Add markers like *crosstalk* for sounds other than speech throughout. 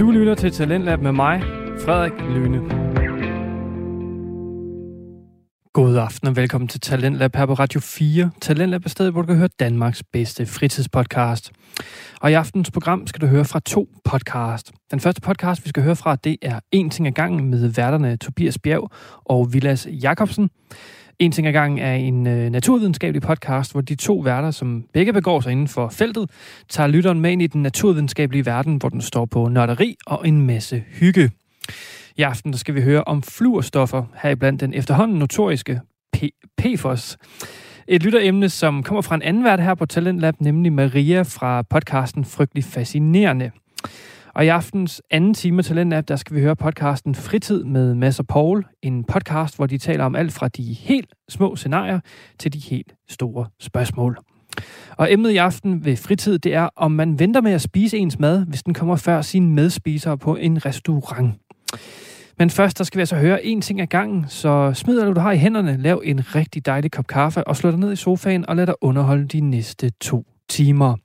Du lytter til Talentlab med mig, Frederik Lyne. God aften og velkommen til Talentlab her på Radio 4. Talentlab er stedet, hvor du kan høre Danmarks bedste fritidspodcast. Og i aftens program skal du høre fra to podcast. Den første podcast, vi skal høre fra, det er En ting ad gangen med værterne Tobias Bjerg og Vilas Jakobsen. En ting ad gangen er en øh, naturvidenskabelig podcast, hvor de to værter, som begge begår sig inden for feltet, tager lytteren med ind i den naturvidenskabelige verden, hvor den står på nørderi og en masse hygge. I aften der skal vi høre om fluorstoffer, heriblandt den efterhånden notoriske P- PFOS. Et lytteremne, som kommer fra en anden vært her på Talentlab, nemlig Maria fra podcasten Frygtelig Fascinerende. Og i aftens anden time Talentlab, der skal vi høre podcasten Fritid med Mads og Paul. En podcast, hvor de taler om alt fra de helt små scenarier til de helt store spørgsmål. Og emnet i aften ved fritid, det er, om man venter med at spise ens mad, hvis den kommer før sine medspisere på en restaurant. Men først, der skal vi altså høre en ting ad gangen, så smid alt, hvad du har i hænderne, lav en rigtig dejlig kop kaffe og slå dig ned i sofaen og lad dig underholde de næste to timer.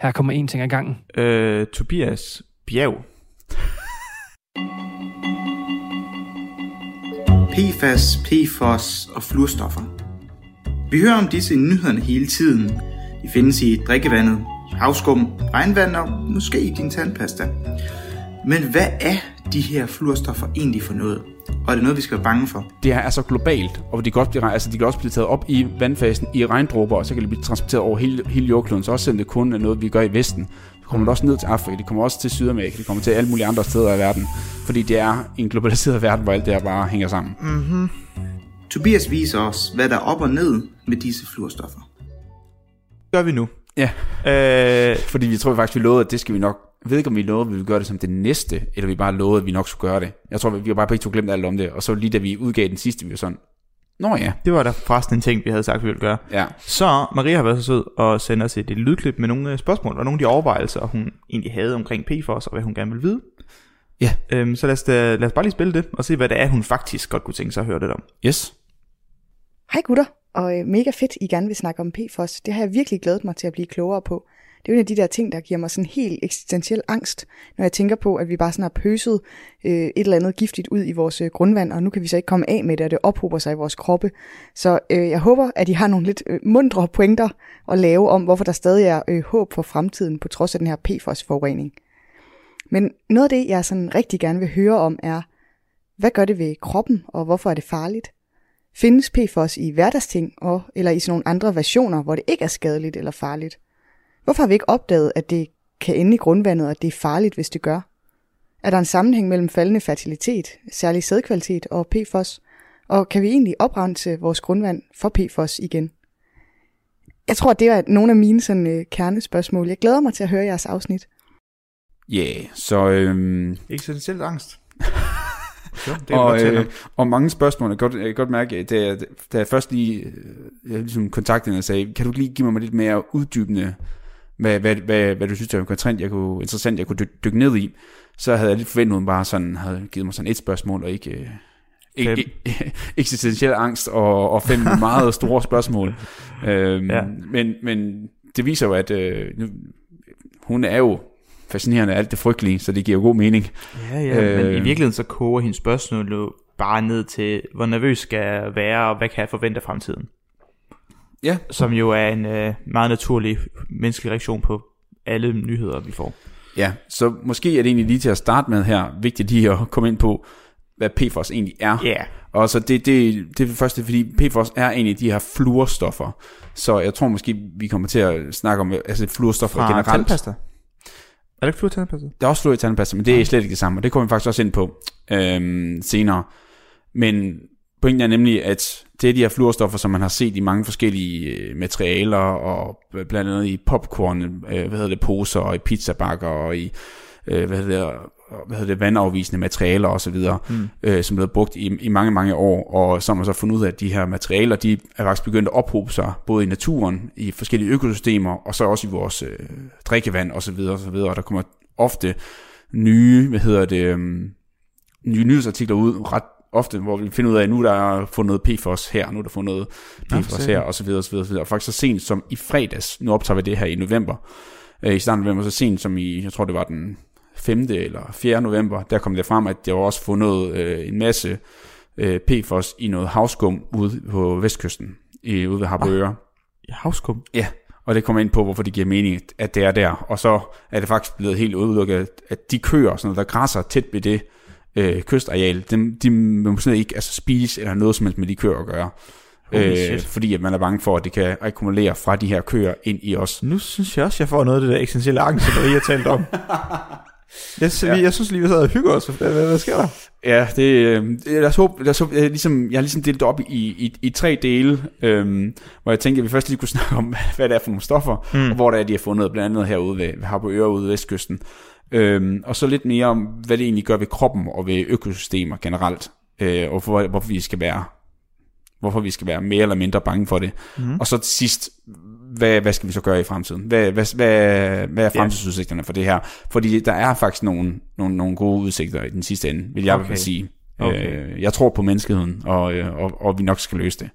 Her kommer en ting ad gangen. Øh, Tobias Bjerg. PFAS, PFOS og fluorstoffer. Vi hører om disse i nyhederne hele tiden. De findes i drikkevandet, havskum, regnvand og måske i din tandpasta. Men hvad er de her fluorstoffer egentlig for noget? Og er det noget, vi skal være bange for? Det her er så globalt, og de kan, også blive, altså de kan også blive taget op i vandfasen i regndråber, og så kan det blive transporteret over hele, hele jordkloden. Så også selvom det kun er noget, vi gør i Vesten, så kommer det også ned til Afrika, det kommer også til Sydamerika, det kommer til alle mulige andre steder i verden. Fordi det er en globaliseret *laughs* verden, hvor alt det her bare hænger sammen. Mm-hmm. Tobias viser os, hvad der er op og ned med disse fluorstoffer. gør vi nu. Ja, Øh, fordi vi tror faktisk, vi lovede, at det skal vi nok... Jeg ved ikke, om vi lovede, at vi ville gøre det som det næste, eller vi bare lovede, at vi nok skulle gøre det. Jeg tror, vi har bare begge to glemt alt om det, og så lige da vi udgav den sidste, vi var sådan, Nå ja, det var da forresten en ting, vi havde sagt, vi ville gøre. ja. Så Maria har været så sød og sende os et lydklip med nogle øh, spørgsmål, og nogle af de overvejelser, hun egentlig havde omkring PFOS, og hvad hun gerne vil vide. Ja. Øhm, så lad os, da, lad os bare lige spille det, og se, hvad det er, hun faktisk godt kunne tænke sig at høre lidt om. Yes. Hej gutter, og øh, mega fedt, I gerne vil snakke om PFOS. Det har jeg virkelig glædet mig til at blive klogere på. Det er jo en af de der ting, der giver mig sådan helt eksistentiel angst, når jeg tænker på, at vi bare sådan har pøset øh, et eller andet giftigt ud i vores øh, grundvand, og nu kan vi så ikke komme af med det, og det ophober sig i vores kroppe. Så øh, jeg håber, at I har nogle lidt øh, mundre pointer at lave om, hvorfor der stadig er øh, håb for fremtiden, på trods af den her PFOS-forurening. Men noget af det, jeg sådan rigtig gerne vil høre om, er, hvad gør det ved kroppen, og hvorfor er det farligt? Findes PFOS i hverdagsting, og, eller i sådan nogle andre versioner, hvor det ikke er skadeligt eller farligt? Hvorfor har vi ikke opdaget, at det kan ende i grundvandet, og at det er farligt, hvis det gør? Er der en sammenhæng mellem faldende fertilitet, særlig sædkvalitet og PFOS? Og kan vi egentlig oprense vores grundvand for PFOS igen? Jeg tror, det er nogle af mine sådan, øh, kernespørgsmål. Jeg glæder mig til at høre jeres afsnit. Ja, yeah, så... Øhm, Eksistentiel angst. *laughs* Jo, det er og, øh, og mange spørgsmål, jeg kan godt, jeg kan godt mærke, da jeg, da jeg først lige øh, jeg ligesom kontaktede og sagde, kan du lige give mig lidt mere uddybende, hvad, hvad, hvad, hvad du synes, der var interessant, jeg kunne, interessant, jeg kunne dykke, dykke ned i, så havde jeg lidt forventet, at hun bare sådan, havde givet mig sådan et spørgsmål, og ikke, øh, ikke, *laughs* eksistentiel angst og, og fem *laughs* meget store spørgsmål. Øhm, Ja. men, men det viser jo, at øh, nu, hun er jo fascinerende af alt det frygtelige, så det giver jo god mening. Ja, ja, øh, men Øh. i virkeligheden så koger hendes spørgsmål jo bare ned til, hvor nervøs skal jeg være, og hvad kan jeg forvente af fremtiden? Ja, Som jo er en øh, meget naturlig menneskelig reaktion på alle nyheder, vi får. Ja, så måske er det egentlig lige til at starte med her, vigtigt lige at komme ind på, hvad PFOS egentlig er. Ja, yeah. Og så det, det, det er det første, fordi PFOS er egentlig de her fluorstoffer. Så jeg tror måske, vi kommer til at snakke om altså fluorstoffer fra generelt. tandpasta. Er det ikke fluor i tandpasta? Der er også fluor i tandpasta, men det er slet ikke det samme, og det kommer vi faktisk også ind på øhm, senere. Men pointen er nemlig, at det er de her fluorstoffer, som man har set i mange forskellige øh, materialer, og blandt andet i popcorn, øh, hvad hedder det, poser, og i pizzabakker, og i øh, hvad hedder det, hvad hedder det, vandafvisende materialer osv., mm. øh, som er blevet brugt i, i mange, mange år, og har man så fundet ud af, at de her materialer, de er faktisk begyndt at ophobe sig, både i naturen, i forskellige økosystemer, og så også i vores øh, drikkevand osv., osv., og der kommer ofte nye, hvad hedder det, øh, nye nyhedsartikler ud, ret ofte, hvor vi finder ud af, at nu der er fundet noget PFOS her, nu er der fundet noget PFOS her, og så videre, og så videre, og så videre. Og faktisk så sent som i fredags, nu optager vi det her i november, øh, i starten af november, så sent som i, jeg tror det var den 5. eller 4. november, der kom det frem, at der var også fundet øh, en masse øh, PFOS i noget havskum ude på vestkysten, i, ude ved Harboøre. I havskum. Ja, og det kommer ind på, hvorfor det giver mening, at det er der. Og så er det faktisk blevet helt udelukket, at de køer, sådan noget, der græsser tæt ved det øh, kystareal, dem, de må sådan ikke altså, spise eller noget som helst med de køer at gøre. Shit. fordi at man er bange for, at det kan akkumulere fra de her køer ind i os. Nu synes jeg også, jeg får noget af det der essentielle angst, som I har talt om. *laughs* Jeg, ja. jeg synes lige, vi sad og hygger os. Hvad, hvad, hvad sker der? Ja, det, øh, lad os håbe, lad os håbe, jeg, ligesom, jeg har ligesom delt det op i, i, i tre dele, øhm, hvor jeg tænkte, at vi først lige kunne *laughs* snakke om, hvad det er for nogle stoffer, mm. og hvor det er, de har fundet, blandt andet herude ved, ved Harboøre ude ved Vestkysten. Øhm, og så lidt mere om, hvad det egentlig gør ved kroppen og ved økosystemer generelt, øh, og for, hvorfor vi skal være hvorfor vi skal være mere eller mindre bange for det. Mm. Og så til sidst, hvad, hvad skal vi så gøre i fremtiden? Hvad, hvad, hvad, hvad er fremtidsudsigterne for det her? Fordi der er faktisk nogle, nogle, nogle gode udsigter i den sidste ende, vil jeg Okay. okay. sige. Okay. Øh, jeg tror på menneskeheden, og, øh, og, og vi nok skal løse det.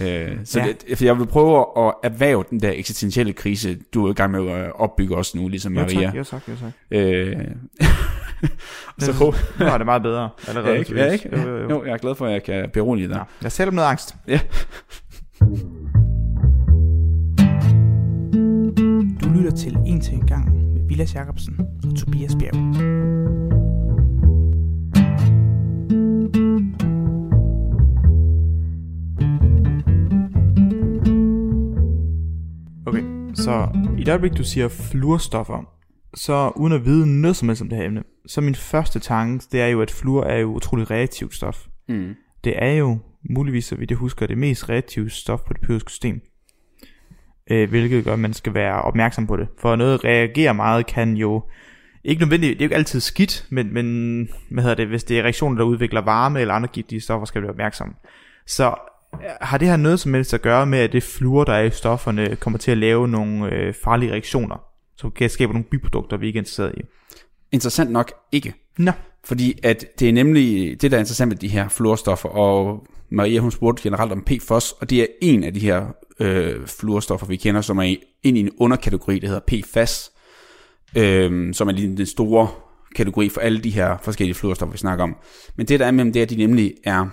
Øh, så Ja. det, jeg vil prøve at erhverve den der eksistentielle krise, du er i gang med at opbygge også nu, ligesom Jo Maria. tak, jo tak, jo tak. Øh, *laughs* så Så håber *laughs* nu er det meget bedre allerede. Ja, ikke? Ja, ikke? Jo, jo, jo. Jo, jeg er glad for, at jeg kan berolige dig. Ja. Lad os tale om noget angst. Ja. Du lytter til En til en gang med Vilas Jacobsen og Tobias Bjerg. Så i det øjeblik, du siger fluorstoffer, så uden at vide noget som helst om det her emne, så min første tanke, det er jo, at fluor er jo utrolig reaktivt stof. Mm. Det er jo muligvis, så vidt jeg husker, det mest reaktive stof på det periodiske system. Øh, hvilket gør, at man skal være opmærksom på det. For noget reagerer meget kan jo ikke nødvendigt, det er jo ikke altid skidt, men, men hvad hedder det, hvis det er reaktioner, der udvikler varme eller andre giftige stoffer, skal vi være opmærksom. Så har det her noget som helst at gøre med, at det fluor, der er i stofferne, kommer til at lave nogle øh, farlige reaktioner, som kan skabe nogle biprodukter, vi ikke er interesseret i? Interessant nok ikke. Nå, Fordi at det er nemlig det, der er interessant med de her fluorstoffer, og Maria hun spurgte generelt om PFOS, og det er en af de her øh, fluorstoffer, vi kender, som er ind i en underkategori, der hedder PFAS, øh, som er lige den store kategori for alle de her forskellige fluorstoffer, vi snakker om. Men det, der er med dem, det er, at de nemlig er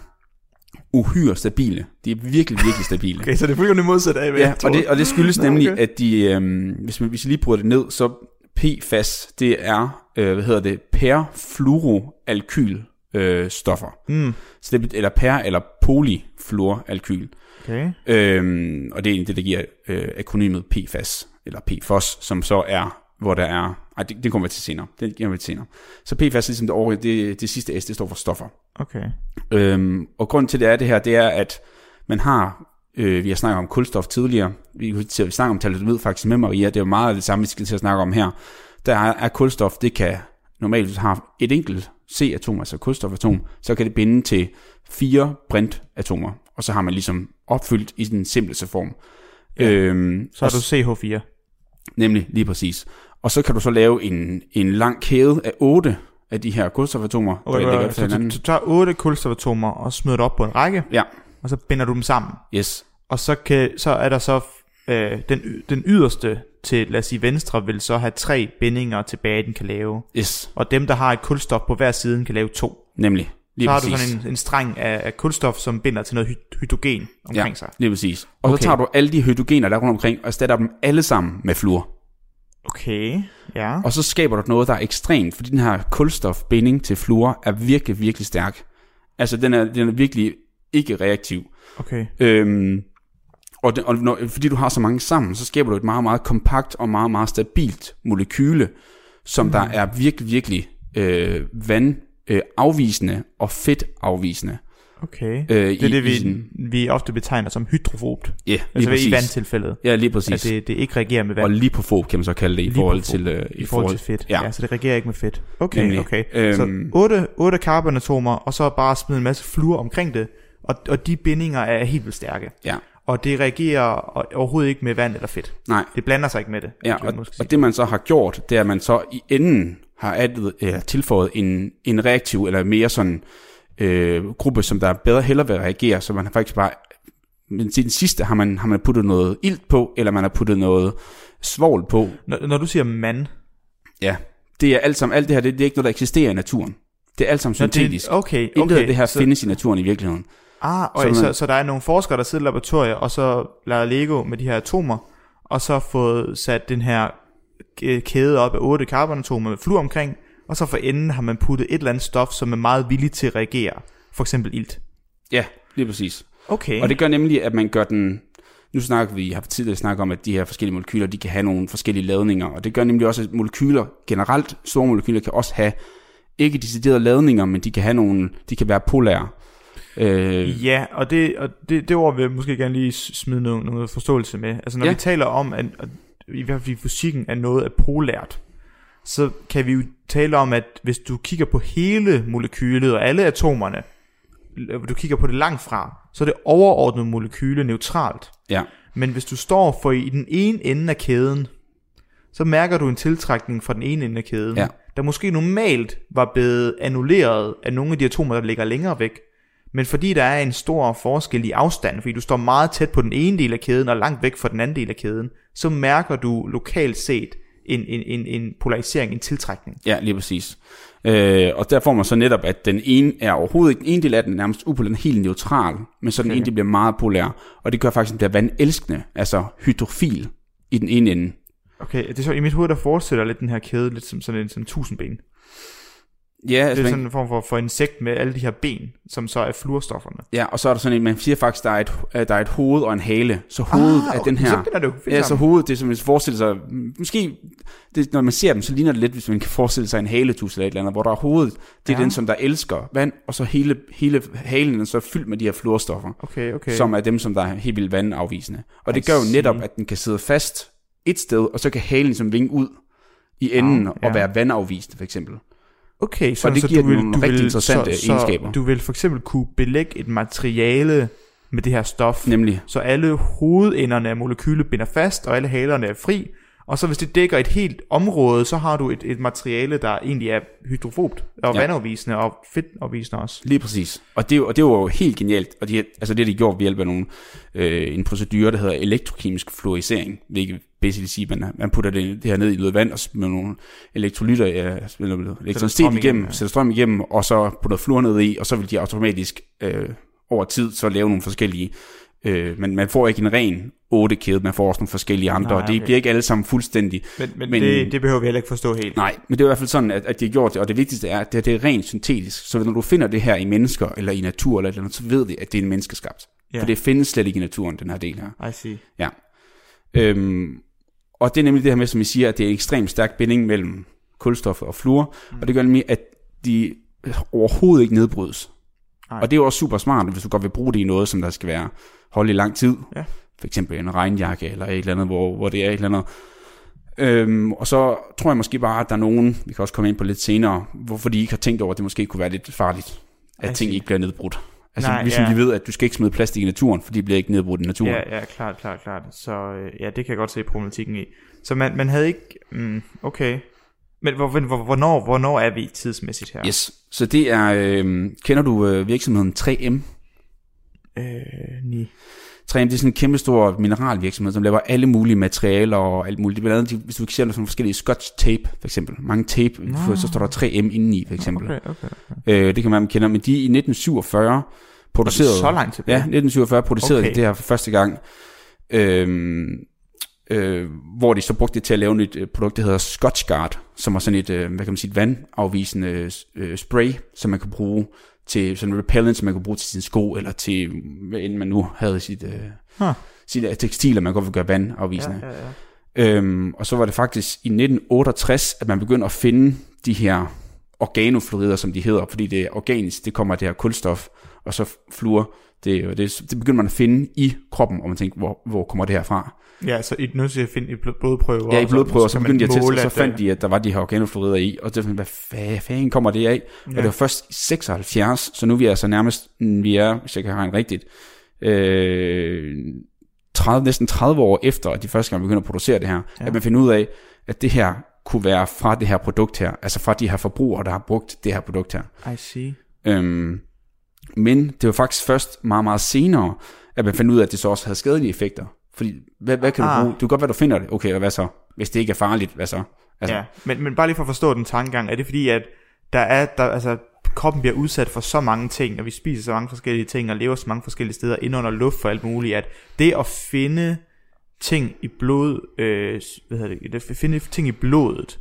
uhyre stabile. De er virkelig, virkelig stabile. okay, så det er fuldstændig modsat af, hvad Ja, jeg og det, og det skyldes Nå, nemlig, okay. at de, øhm, hvis, man, hvis vi lige bruger det ned, så PFAS, det er, øh, hvad hedder det, perfluoroalkyl øh, stoffer. Mm, Så det, eller per- eller polyfluoralkyl. okay. Øhm, og det er egentlig det, der giver øh, akronymet PFAS, eller PFOS, som så er, hvor der er, ej, det, det kommer vi til senere, det kommer vi til senere. Så PFAS, ligesom det, over, det, det sidste S, det står for stoffer. Okay. Øhm, og grunden til det er det her, det er, at man har, øh, vi har snakket om kulstof tidligere, vi, vi snakker om thalidomid faktisk med Maria, det er jo meget af det samme, vi skal til at snakke om her. Der er, er kulstof, det kan normalt, hvis har et enkelt C-atom, altså kulstofatom, så kan det binde til fire brintatomer, og så har man ligesom opfyldt i den simpleste form. Ja. Øhm, Så har du CH4. Nemlig, lige præcis. Og så kan du så lave en, en lang kæde af otte af de her kulstofatomer, Okay, der ligger okay, efter så du, hinanden. tager otte kulstofatomer og smider det op på en række, Ja, og så binder du dem sammen. yes. Og så, kan, så er der så øh, den, den yderste til, lad os sige venstre, vil så have tre bindinger tilbage, den kan lave. Yes, Og dem, der har et kulstof på hver side, kan lave to. nemlig. Lige så har præcis. du sådan en, en streng af, af kulstof, som binder til noget hy- hydrogen omkring ja, sig. lige præcis. Og. Okay. så tager du alle de hydrogener, der er rundt omkring, og erstatter dem alle sammen med fluor. Okay, ja. Og så skaber du noget, der er ekstremt, fordi den her kulstofbinding til fluor er virkelig, virkelig stærk. Altså, den er, den er virkelig ikke reaktiv. Okay. Øhm, og, det, og når, fordi du har så mange sammen, så skaber du et meget, meget kompakt og meget, meget stabilt molekyle, som mm. der er virkelig, virkelig øh, vand øh, afvisende og fedt afvisende. Okay. Øh, Det er i, det, vi, sin- vi ofte betegner som hydrofobt. Ja, lige Altså præcis. i vandtilfældet. Ja, lige præcis. At det, det ikke reagerer med vand. og lipofob kan man så kalde det i forhold Lipofob. til... Øh, I forhold til fedt. Ja. ja, så det reagerer ikke med fedt. Okay, Nemlig. okay. Øhm. Så otte, otte carbonatomer, og så bare smide en masse fluor omkring det, og, og de bindinger er helt vildt stærke. Ja, Og det reagerer overhovedet ikke med vand eller fedt. nej. Det blander sig ikke med det. Ja, og, og det man så har gjort, det er, at man så i enden har addet, eller tilføjet en, en reaktiv, eller mere sådan øh, gruppe, som der bedre hellere vil reagere, så man har faktisk bare, men til den sidste har man, har man puttet noget ilt på, eller man har puttet noget svovl på. når, når du siger mand, Ja, det er alt sammen, alt det her, det, det er ikke noget, der eksisterer i naturen. Det er alt sammen Nå, det- syntetisk. Okay, Intet okay. af det her så, findes i naturen i virkeligheden. Ah, okay, Så man- så, så der er nogle forskere, der sidder i laboratorier, og så laver Lego med de her atomer, og så fået sat den her kæde op af otte carbonatomer med fluor omkring, og så for enden har man puttet et eller andet stof, som er meget villig til at reagere. For eksempel ilt. Ja, lige præcis. Okay. Og det gør nemlig, at man gør den... Nu snakker vi, har tidligere snakket om, at de her forskellige molekyler, de kan have nogle forskellige ladninger, og det gør nemlig også, at molekyler, generelt store molekyler, kan også have ikke deciderede ladninger, men de kan have nogle, de kan være polære. Øh, Ja, og det, og det, det ord vil jeg måske gerne lige smide noget, noget forståelse med. Altså når ja. vi taler om, at, at i hvert fald i fysikken, at noget er polært, så kan vi jo tale om, at hvis du kigger på hele molekylet og alle atomerne, du kigger på det langt fra, så er det overordnede molekyle neutralt. ja, Men hvis du står for i den ene ende af kæden, så mærker du en tiltrækning fra den ene ende af kæden, Ja. der måske normalt var blevet annulleret af nogle af de atomer, der ligger længere væk. Men fordi der er en stor forskel i afstand, fordi du står meget tæt på den ene del af kæden og langt væk fra den anden del af kæden, så mærker du lokalt set en, en, en, en polarisering, en tiltrækning. ja, lige præcis. Øh, og der får man så netop, at den ene er overhovedet ikke, den ene del af den er nærmest upolær, den helt neutral, men så den Okay. ene del bliver meget polær, og det gør faktisk, at den bliver vandelskende, altså hydrofil i den ene ende. Okay, det er så i mit hoved, der forestiller lidt den her kæde lidt som sådan en sådan tusindben. Ja, Det altså, er man- sådan en form for, for insekt med alle de her ben, som så er fluorstofferne. Ja, og så er der sådan en, man siger faktisk, der er et, øh, der er et hoved og en hale. Så hovedet ah, er den her... Så binder det jo Ja, så hovedet, det er som hvis man forestiller sig, måske, det, når man ser dem, så ligner det lidt, hvis man kan forestille sig en haletus eller et eller andet, hvor der er hovedet, det er Ja. den, som der elsker vand, og så hele, hele halen er så fyldt med de her fluorstoffer, Okay, okay. som er dem, som der er helt vildt vandafvisende. Og det gør jo netop, at den kan sidde fast et sted, og så kan halen ligesom vinge ud i enden Ah, og ja. være vandafvisende, for eksempel. Okay, så, det så giver du vil, nogle du rigtig vil, interessante så, egenskaber. Så du vil for eksempel kunne belægge et materiale med det her stof, Nemlig, så alle hovedenderne af molekylet binder fast, og alle halerne er fri. Og så hvis det dækker et helt område, så har du et, et materiale, der egentlig er hydrofobt, og Ja. vandafvisende, og fedtafvisende også. Lige præcis. Og det, og det var jo helt genialt. Og de, altså det, de gjorde ved hjælp af nogle, øh, en procedure, der hedder elektrokemisk fluorisering. Hvilket basically siger, man, man putter det, det her ned i noget vand, og med nogle elektrolytter, ja, elektricitet igennem, igennem, ja. sætter strøm igennem, og så putter fluor ned i, og så vil de automatisk øh, over tid så lave nogle forskellige Øh, men man får ikke en ren 8 kæde, man får også nogle forskellige andre, Nej, og det okay. bliver ikke alle sammen fuldstændig. Men, men, Men- det, det behøver vi heller ikke forstå helt. Nej, men det er i hvert fald sådan, at, at de har gjort det, og det vigtigste er, at det, det er rent syntetisk. Så når du finder det her i mennesker, eller i natur, eller eller så ved vi, at det er en menneskeskabt. Ja. For det findes slet ikke i naturen, den her del her. I see. Øhm, og det er nemlig det her med, som I siger, at det er en ekstremt stærk binding mellem kulstof og fluor, mm. og det gør nemlig, at de overhovedet ikke nedbrydes. Nej. Og det er jo også super smart, hvis du godt vil bruge det i noget, som der skal være holde i lang tid. Ja. For eksempel en regnjakke, eller et eller andet, hvor, hvor det er et eller andet. Øhm, og så tror jeg måske bare, at der er nogen, vi kan også komme ind på lidt senere, hvorfor de ikke har tænkt over, at det måske kunne være lidt farligt, at I ting ikke bliver nedbrudt. Altså Nej, ligesom ja. vi ved, at du skal ikke smide plastik i naturen, for de bliver ikke nedbrudt i naturen. Ja, ja, klart, klart, klart. Så øh, ja, det kan jeg godt se problematikken i. Så man, man havde ikke... Mm, okay. Men hvor, hvor, hvornår, hvornår er vi tidsmæssigt her? Yes. Så det er, øh, kender du øh, virksomheden 3M? Øh, ni. 3M det er sådan en kæmpe stor mineralvirksomhed, som laver alle mulige materialer og alt muligt. Det blandt andet, de- hvis du ser sådan forskellige scotch tape, for eksempel. Mange tape, Nå. så står der 3M indeni, for eksempel. Okay, okay. Øh, det kan man kender, men de i 1947 producerede... Så langt tilbage? Ja, 1947 producerede okay. Okay. de det her for første gang. Øhm, øh, hvor de så brugte det til at lave et øh, produkt, der hedder Scotchguard, som var sådan et, øh, hvad kan man sige, et vandafvisende øh, spray, som man kan bruge til sådan en repellent, som man kan bruge til sine sko, eller til, hvad end man nu havde sit, øh, Huh. sit øh, tekstiler, man godt vil gøre vandafvisende. Ja, ja, ja. Øhm, og så var det faktisk i 1968, at man begyndte at finde de her organofluorider, som de hedder, fordi det er organisk, det kommer af det her kulstof, og så fluor, det, det, det begynder man at finde i kroppen, og man tænker, hvor, hvor kommer det her fra? Ja, så I nødt til at finde i blod- blodprøver. Ja, i og blodprøver, så kan man begyndte de at teste, og så fandt de, at der var de her organofluorider i, og det var hvad fa- fanden kommer det af? Ja. Og det var først i 76, så nu er vi altså nærmest, vi er, hvis jeg kan regne rigtigt, øh, 30, næsten 30 år efter, at de første gang begynder at producere det her, ja. at man finder ud af, at det her kunne være fra det her produkt her, altså fra de her forbrugere, der har brugt det her produkt her. I see. Øhm, men det var faktisk først meget, meget senere, at man fandt ud af, at det så også havde skadelige effekter. Fordi, hvad, hvad kan du Ah. bruge? Det kan godt være, du finder det. Okay, og hvad så? Hvis det ikke er farligt, hvad så? Altså, ja. men, men bare lige for at forstå den tankegang, er det fordi, at der er, der, altså, kroppen bliver udsat for så mange ting, og vi spiser så mange forskellige ting, og lever så mange forskellige steder, ind under luft for alt muligt, at det at finde ting i blod, øh, hvad hedder det, at finde ting i blodet,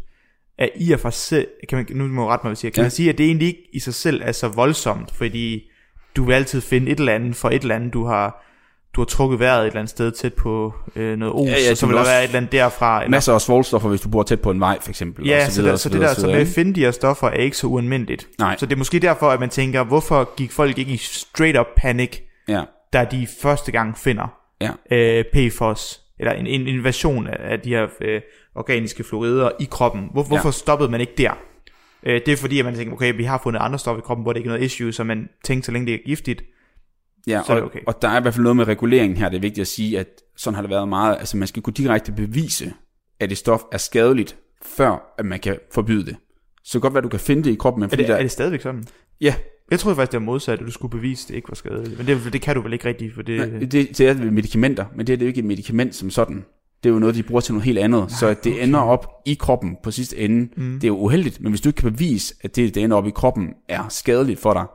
er i og for sig, kan man, nu må jeg rette mig, hvis jeg kan Ja. man sige, at det egentlig ikke i sig selv er så voldsomt, fordi du vil altid finde et eller andet for et eller andet, du har, du har trukket vejret et eller andet sted tæt på øh, noget os, Ja, ja, ja, ja, så vil der være et eller andet derfra. Eller, Masser af svovlstoffer, hvis du bor tæt på en vej, for eksempel. Ja, og så, videre, der, så, og det videre, der, så videre, det at finde de her stoffer er ikke så ualmindeligt. Nej. Så det er måske derfor, at man tænker, hvorfor gik folk ikke i straight up panic, Ja, da de første gang finder ja. øh, PFOS, eller en, en invasion af, af de her øh, organiske fluorider i kroppen. Hvor, hvorfor stoppede man ikke der? Øh, det er fordi, at man tænker, okay, vi har fundet andre stoffer i kroppen, hvor det ikke er noget issue, så man tænker, så længe det er giftigt. Ja, Så er det og, okay. og der er i hvert fald noget med reguleringen her, det er vigtigt at sige, at sådan har det været meget, altså man skal kunne direkte bevise, at et stof er skadeligt, før at man kan forbyde det. Så det kan godt være, at du kan finde det i kroppen, men Er fordi det, der... er det stadigvæk sådan? Ja, Jeg troede faktisk, det var modsat, at du skulle bevise, at det ikke var skadeligt. Men det, det kan du vel ikke rigtigt, for det... Nej, det, det er medicamenter, men det er det jo ikke et medicament som sådan. Det er jo noget, de bruger til noget helt andet. så at det ender op i kroppen på sidste ende, mm. det er jo uheldigt. Men hvis du ikke kan bevise, at det, det ender op i kroppen, er skadeligt for dig,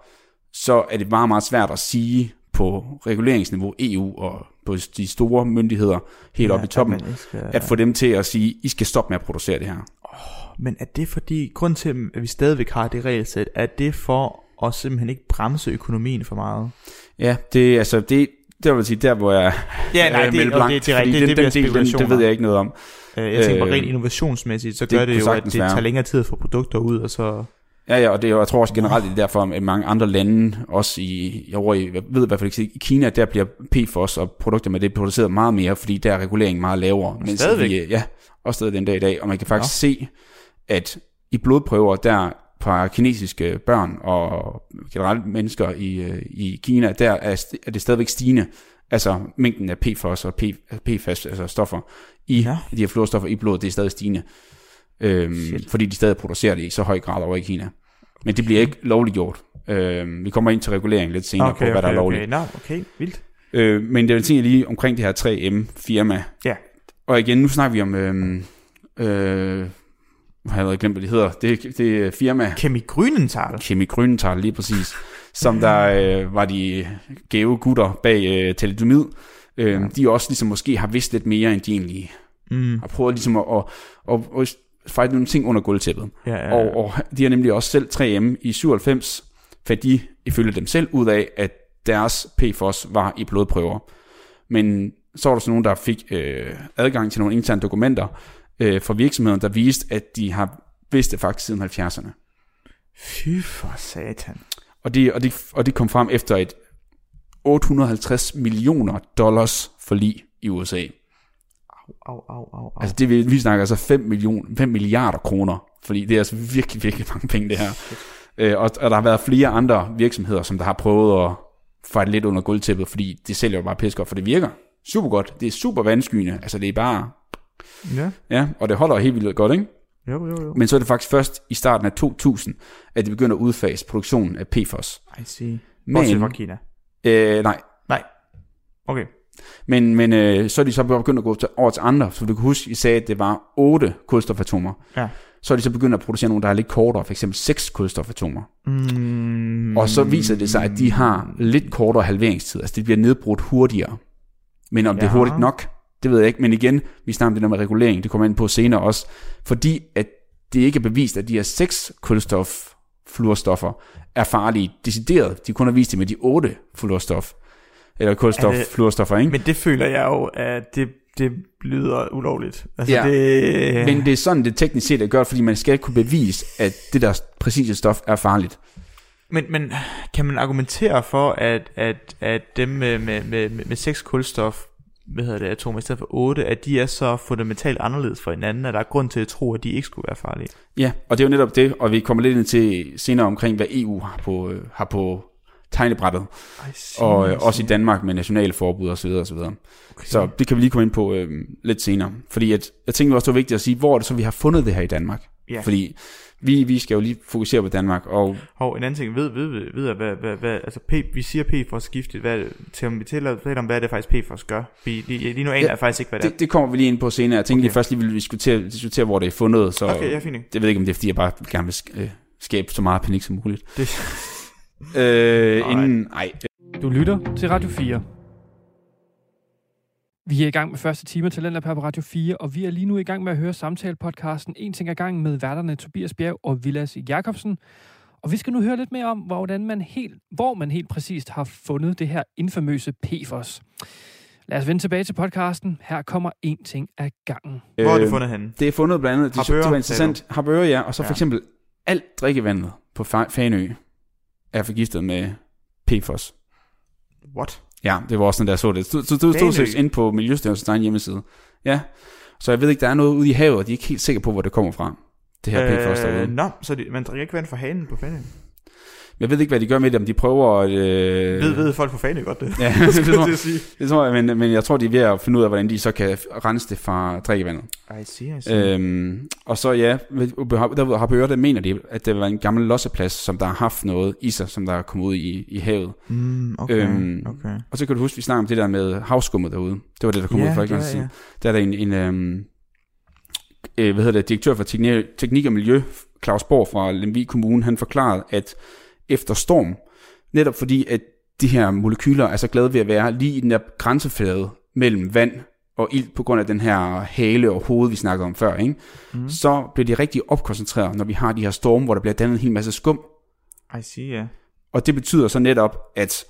så er det meget, meget svært at sige på reguleringsniveau EU og på de store myndigheder helt ja, oppe i toppen, at skal- at få dem til at sige, I skal stoppe med at producere det her. Men er det fordi, grund til, at vi stadigvæk har det regelsæt, er det for at simpelthen ikke bremse økonomien for meget? Ja, det altså, det, det vil sige, der hvor jeg Ja, nej, er det- blank, det- det er rigtigt, det- det den del, den, det ved jeg ikke noget om. Øh, Jeg tænker bare Øh, rent innovationsmæssigt, så det gør det, jo, at det være. tager længere tid at få produkter ud, og så... Ja, ja, og det jeg tror også generelt, det er derfor, at mange andre lande, også i, jeg, over i, jeg ved i hvert fald ikke, i Kina, der bliver PFOS og produkter med det produceret meget mere, fordi der er reguleringen meget lavere. Mens stadigvæk? Vi, ja, også stadig den dag i dag. Og man kan faktisk Nå. se, at i blodprøver, der fra kinesiske børn og generelt mennesker i, øh, i Kina, der er, er det stadigvæk stigende. Altså mængden af PFOS og P, PFAS, altså stoffer i Ja. de her fluorstoffer i blodet, det er stadig stigende. Øhm, fordi de stadig producerer det i så høj grad over i Kina. Men det bliver ikke lovligt gjort. Øhm, vi kommer ind til regulering lidt senere okay, på, hvad der er lovligt. Okay. Nå, okay, vildt. Øh, men det vil sige lige omkring det her 3M-firma. Ja. Og igen, nu snakker vi om... Øhm, øh, jeg har allerede glemt, hvad det hedder. Det, det firma Kemi Grünenthal. Kemi Grønenthal lige præcis, som der øh, var de gave gutter bag øh, thalidomid. Øh, ja. De også ligesom måske har vidst lidt mere, end de egentlig Mm. har prøvet ligesom at, at, at, at fejle nogle ting under gulvtæppet. Ja, ja, ja. Og, og de har nemlig også selv 3M i 97, fandt de ifølge dem selv ud af, at deres PFOS var i blodprøver. Men så var der så nogen, der fik øh, adgang til nogle interne dokumenter øh, fra virksomheden, der viste, at de har vidst det faktisk siden 70'erne. Fy for satan. Og det, og, det, og det kom frem efter et 850 millioner dollars forlig i USA. Au, au, au, au. Altså det, vi, vi snakker altså 5, million, 5 milliarder kroner, fordi det er altså virkelig, virkelig mange penge det her. Øh, og, og der har været flere andre virksomheder, som der har prøvet at fejle lidt under gulvtæppet, fordi det sælger jo bare godt, for det virker super godt. Det er super vandskyende, altså det er bare, Ja, ja, og det holder helt vildt godt, ikke? jo, jo, jo. Men så er det faktisk først i starten af 2000, at de begynder at udfase produktionen af PFOS. I see. Bortset fra Men, Kina. øh, nej, Nej. Okay. Men, men øh, så er de så begyndt at gå til, over til andre. Så du kan huske, I sagde, at det var 8 kulstofatomer. Ja. Så er de så begyndt at producere nogle, der er lidt kortere, for eksempel 6 kulstofatomer. Mm. Og så viser det sig, at de har lidt kortere halveringstid. Altså det bliver nedbrudt hurtigere. Men om ja. det er hurtigt nok, det ved jeg ikke. Men igen, vi snakker om det der med regulering, det kommer ind på senere også. Fordi at det ikke er bevist, at de her 6 kulstof fluorstoffer er farlige decideret. De kun har vist det med de 8 fluorstof. Eller kulstof det- fluorstoffer, ikke? Men det føler jeg jo, at det, det lyder ulovligt. Altså Ja. det... Men det er sådan, det teknisk set er gjort, fordi man skal kunne bevise, at det der præcise stof er farligt. Men, men kan man argumentere for, at, at, at dem med, med, med, med, med seks kulstof, hvad hedder det, atomer i stedet for 8, at de er så fundamentalt anderledes for hinanden, at der er grund til at tro, at de ikke skulle være farlige. Ja, og det er jo netop det, og vi kommer lidt ind til senere omkring, hvad EU har på, øh, har på tegnebrættet, og øh, også i Danmark med nationale forbud osv. osv. Okay. Så det kan vi lige komme ind på øh, lidt senere. Fordi at, jeg tænker også, det er vigtigt at sige, hvor er det så, vi har fundet det her i Danmark? Ja. Fordi vi, vi skal jo lige fokusere på Danmark, og Og en anden ting, ved, ved, ved, ved hvad, hvad, hvad, altså P, vi siger PFOS giftigt, hvad, er det- til om vi taler om, hvad er det faktisk PFOS gør? Vi, lige, lige nu aner Ja, jeg faktisk ikke, hvad det, det, det kommer vi lige ind på senere. Jeg tænkte Okay. lige først lige ville vi diskutere, diskutere, hvor det er fundet, så er. Okay, jeg finder det ved ikke, om det er, fordi jeg bare gerne vil øh, skabe så meget panik som muligt. det. Øh, *laughs* Nej. inden, ej, Du lytter til Radio 4. Vi er i gang med første time til Lendlab her på Radio 4, og vi er lige nu i gang med at høre samtale-podcasten En ting ad gangen med værterne Tobias Bjerg og Vilas Jakobsen. Og vi skal nu høre lidt mere om, hvordan man helt, hvor man helt præcist har fundet det her infamøse PFOS. Lad os vende tilbage til podcasten. Her kommer en ting ad gangen. Hvor har du øh, fundet henne? Det er fundet blandt andet, det, Harboøre, det var interessant, Harboøre, ja, og så for Ja. eksempel alt drikkevandet på Fa- Fanø er forgiftet med PFOS. What? Ja, det var også sådan, der så det. Så, så stod det inde på Miljøstyrelsens egen hjemmeside. Ja, så jeg ved ikke, der er noget ude i havet, og de er ikke helt sikre på, hvor det kommer fra. Det her PFOS derude. Nå, så det, man drikker ikke vand fra hanen på Fanø. Jeg ved ikke, hvad de gør med det, om de prøver at... Øh... Ved, ved folk på Fanø godt det? Ja, *laughs* det det, tror, at sige. det tror jeg, men, men jeg tror, de er ved at finde ud af, hvordan de så kan rense det fra drikkevandet. I see, I see. Øhm, og så ja, derude har hørt, der mener de, at det var en gammel losseplads, som der har haft noget i sig, som der er kommet ud i, i havet. Mm, okay, øhm, okay. Og så kan du huske, vi snakker om det der med havskummet derude. Det var det, der kom Ja, ud for ikke ja. siden. Der er der en, en øhm, øh, hvad hedder det, direktør for teknik, teknik og miljø, Claus Borg fra Lemvig Kommune, han forklarede, at efter storm, netop fordi, at de her molekyler er så glade ved at være lige i den der grænseflade mellem vand og ild på grund af den her hale og hoved, vi snakkede om før, ikke? Mm. så bliver de rigtig opkoncentreret, når vi har de her storme, hvor der bliver dannet en hel masse skum. I see, ja. Og det betyder så netop, at,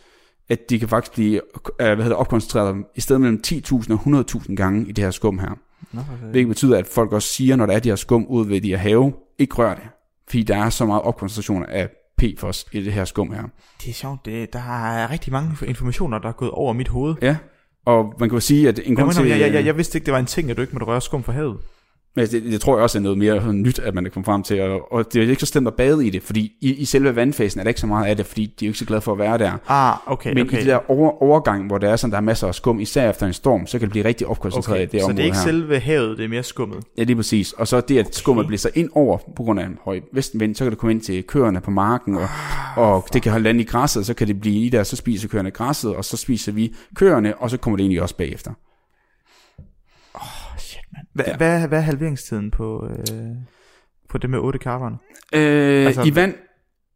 at de kan faktisk blive øh, hvad hedder opkoncentreret i stedet mellem 10.000 og 100.000 gange i det her skum her. Nå, okay. Hvilket betyder, at folk også siger, når der er de her skum ude ved de her have, ikke rør det. Fordi der er så meget opkoncentration af PFOS i det her skum her. Det er sjovt, det, der er rigtig mange informationer, der er gået over mit hoved. Ja, og man kan jo sige, at en grund til... jeg, jeg, jeg, jeg vidste ikke, det var en ting, at du ikke måtte røre skum fra havet. Men det, det, tror jeg også er noget mere nyt, at man er kommet frem til. Og, og det er ikke så slemt at bade i det, fordi i, i selve vandfasen er der ikke så meget af det, fordi de er jo ikke så glade for at være der. Ah, okay, Men okay. i det der over, overgang, hvor der er sådan, der er masser af skum, især efter en storm, så kan det blive rigtig opkoncentreret okay. i det så område det er ikke her. selve havet, det er mere skummet. Ja, lige præcis. Og så det, at skummet blæser ind over på grund af en høj vestenvind, så kan det komme ind til køerne på marken, og, og det kan holde land i græsset, så kan det blive i der, så spiser køerne græsset, og så spiser vi køerne, og så kommer det egentlig også bagefter. Hva, Ja. hvad, hvad er halveringstiden på, øh, på det med 8 karbon? Øh, Altså, I vand,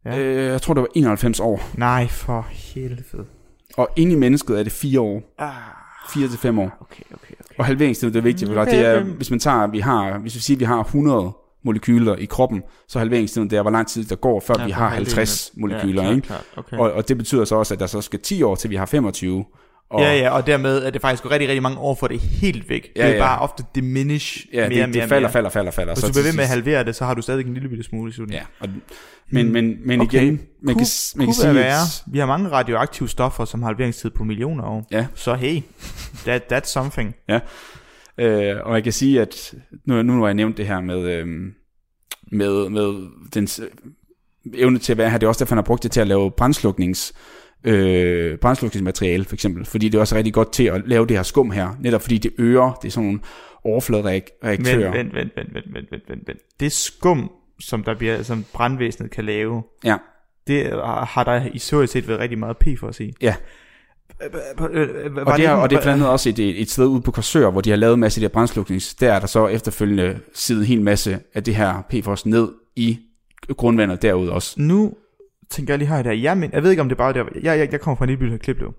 ja. øh, jeg tror, det var 91 år. Nej, for helvede. Og inde i mennesket er det 4 år. Ah, 4 til 5 år. okay, okay, okay. Og halveringstiden, det er vigtigt, det er, hvis man tager, vi har, hvis vi siger, at vi har 100 molekyler i kroppen, så er halveringstiden, det er, hvor lang tid der går, før ja, vi har 50 molekyler, ja, ikke? Klart, okay. Og, og det betyder så også, at der så skal 10 år til, vi har 25. Og, ja, ja, og dermed er det faktisk rigtig, rigtig mange år for det er helt væk. Ja, det er ja. bare ofte diminish Ja, mere, det, mere, det falder, mere. falder, falder, falder. Hvis så du bliver ved med at halvere det, så har du stadig en lille bitte smule i slutningen. Ja, og, men, men, men Okay. igen, man kunne, kan, man kan sige, være. at, Vi har mange radioaktive stoffer, som har halveringstid på millioner år. Ja. Så hey, that, that's something. øh, og jeg kan sige, at nu, nu har jeg nævnt det her med, øh, med, med den evne til at være her, det er også derfor, han har brugt det til at lave brændsluknings, øh, brændslukningsmateriale, for eksempel, fordi det er også rigtig godt til at lave det her skum her, netop fordi det øger, det er sådan nogle overfladereaktører. vent, vent, vent, vent, vent, vent, vent, vent. Det skum, som der bliver, som brandvæsenet kan lave, Ja, det har har der i så set været rigtig meget P for at sige. ja. Og det, er, og det er blandt andet også et, et sted ude på Korsør, hvor de har lavet en masse af de her brændsluknings. Der er der så efterfølgende siddet en hel masse af det her PFOS ned i grundvandet derude også. Nu tænker jeg lige her der. Jeg, men, jeg ved ikke, om det er bare der. Jeg, jeg, jeg kommer fra en lille by, der hedder Kliplev.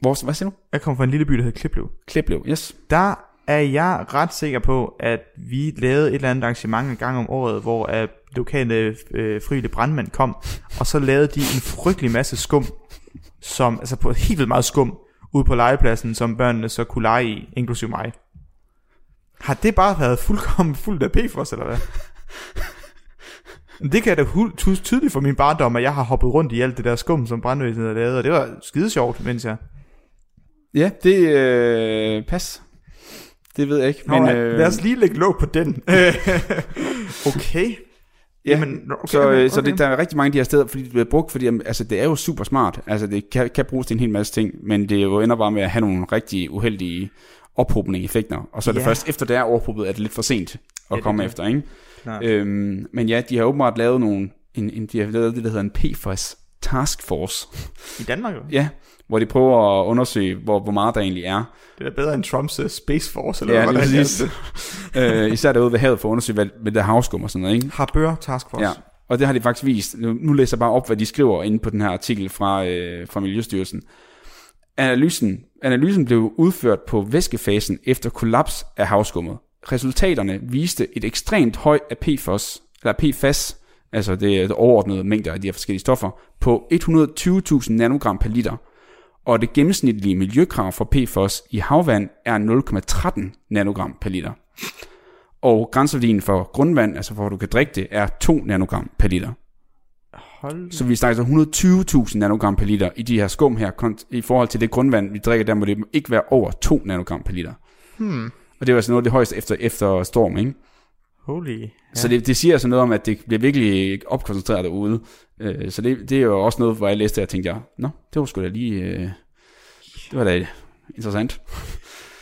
Hvor, hvad siger du? Jeg kommer fra en lille by, der hedder Kliplev. Kliplev, yes. Der er jeg ret sikker på, at vi lavede et eller andet arrangement en gang om året, hvor at lokale øh, frivillige brandmænd kom, og så lavede de en frygtelig masse skum, som, altså på helt vildt meget skum, ude på legepladsen, som børnene så kunne lege i, inklusive mig. Har det bare været fuldkommen fuldt af PFOS, eller hvad? *laughs* Det kan jeg da tydeligt for min barndom, at jeg har hoppet rundt i alt det der skum, som brandvæsenet har lavet, og det var skide sjovt, mens jeg... Ja, det øh, pas. Det ved jeg ikke. Men, Men, øh, lad os lige lægge låg på den. *laughs* okay. Ja, Jamen, okay, så, okay, øh, så okay. det, der er rigtig mange af de her steder, fordi det bliver brugt, fordi altså, det er jo super smart. Altså, det kan, kan bruges til en hel masse ting, men det jo ender bare med at have nogle rigtig uheldige ophobning effekter. Og så er det Ja. først efter det er ophobet, at det er lidt for sent at Ja, det komme er det. efter, ikke? Nej. Øhm, men ja, de har åbenbart lavet nogle, en, en, de har lavet det, der hedder en PFAS Task Force. I Danmark jo. Ja, hvor de prøver at undersøge, hvor, hvor meget der egentlig er. Det er bedre end Trumps uh, Space Force, eller Ja, hvad det præcis. *laughs* øh, især derude ved havet for at undersøge, hvad, hvad der er havskum og sådan noget, ikke? Harbør Task Force. Ja, og det har de faktisk vist. Nu, nu læser jeg bare op, hvad de skriver inde på den her artikel fra, øh, fra Miljøstyrelsen. Analysen, analysen blev udført på væskefasen efter kollaps af havskummet. Resultaterne viste et ekstremt højt af PFOS, eller PFAS, altså det, er det overordnede mængder af de her forskellige stoffer, på 120.000 nanogram per liter. Og det gennemsnitlige miljøkrav for PFOS i havvand er 0,13 nanogram per liter. Og grænseværdien for grundvand, altså hvor du kan drikke det, er 2 nanogram per liter. Hold Så vi snakker så 120.000 nanogram per liter i de her skum her, i forhold til det grundvand, vi drikker, der må det ikke være over 2 nanogram per liter. Hmm. Og det er altså noget af det højeste efter, efter storm, ikke? Holy. Ja. Så det, det siger altså noget om, at det bliver virkelig opkoncentreret derude. Øh, så det, det er jo også noget, hvor jeg læste det, og tænkte jeg, nå, det var sgu da lige, øh, det var da interessant.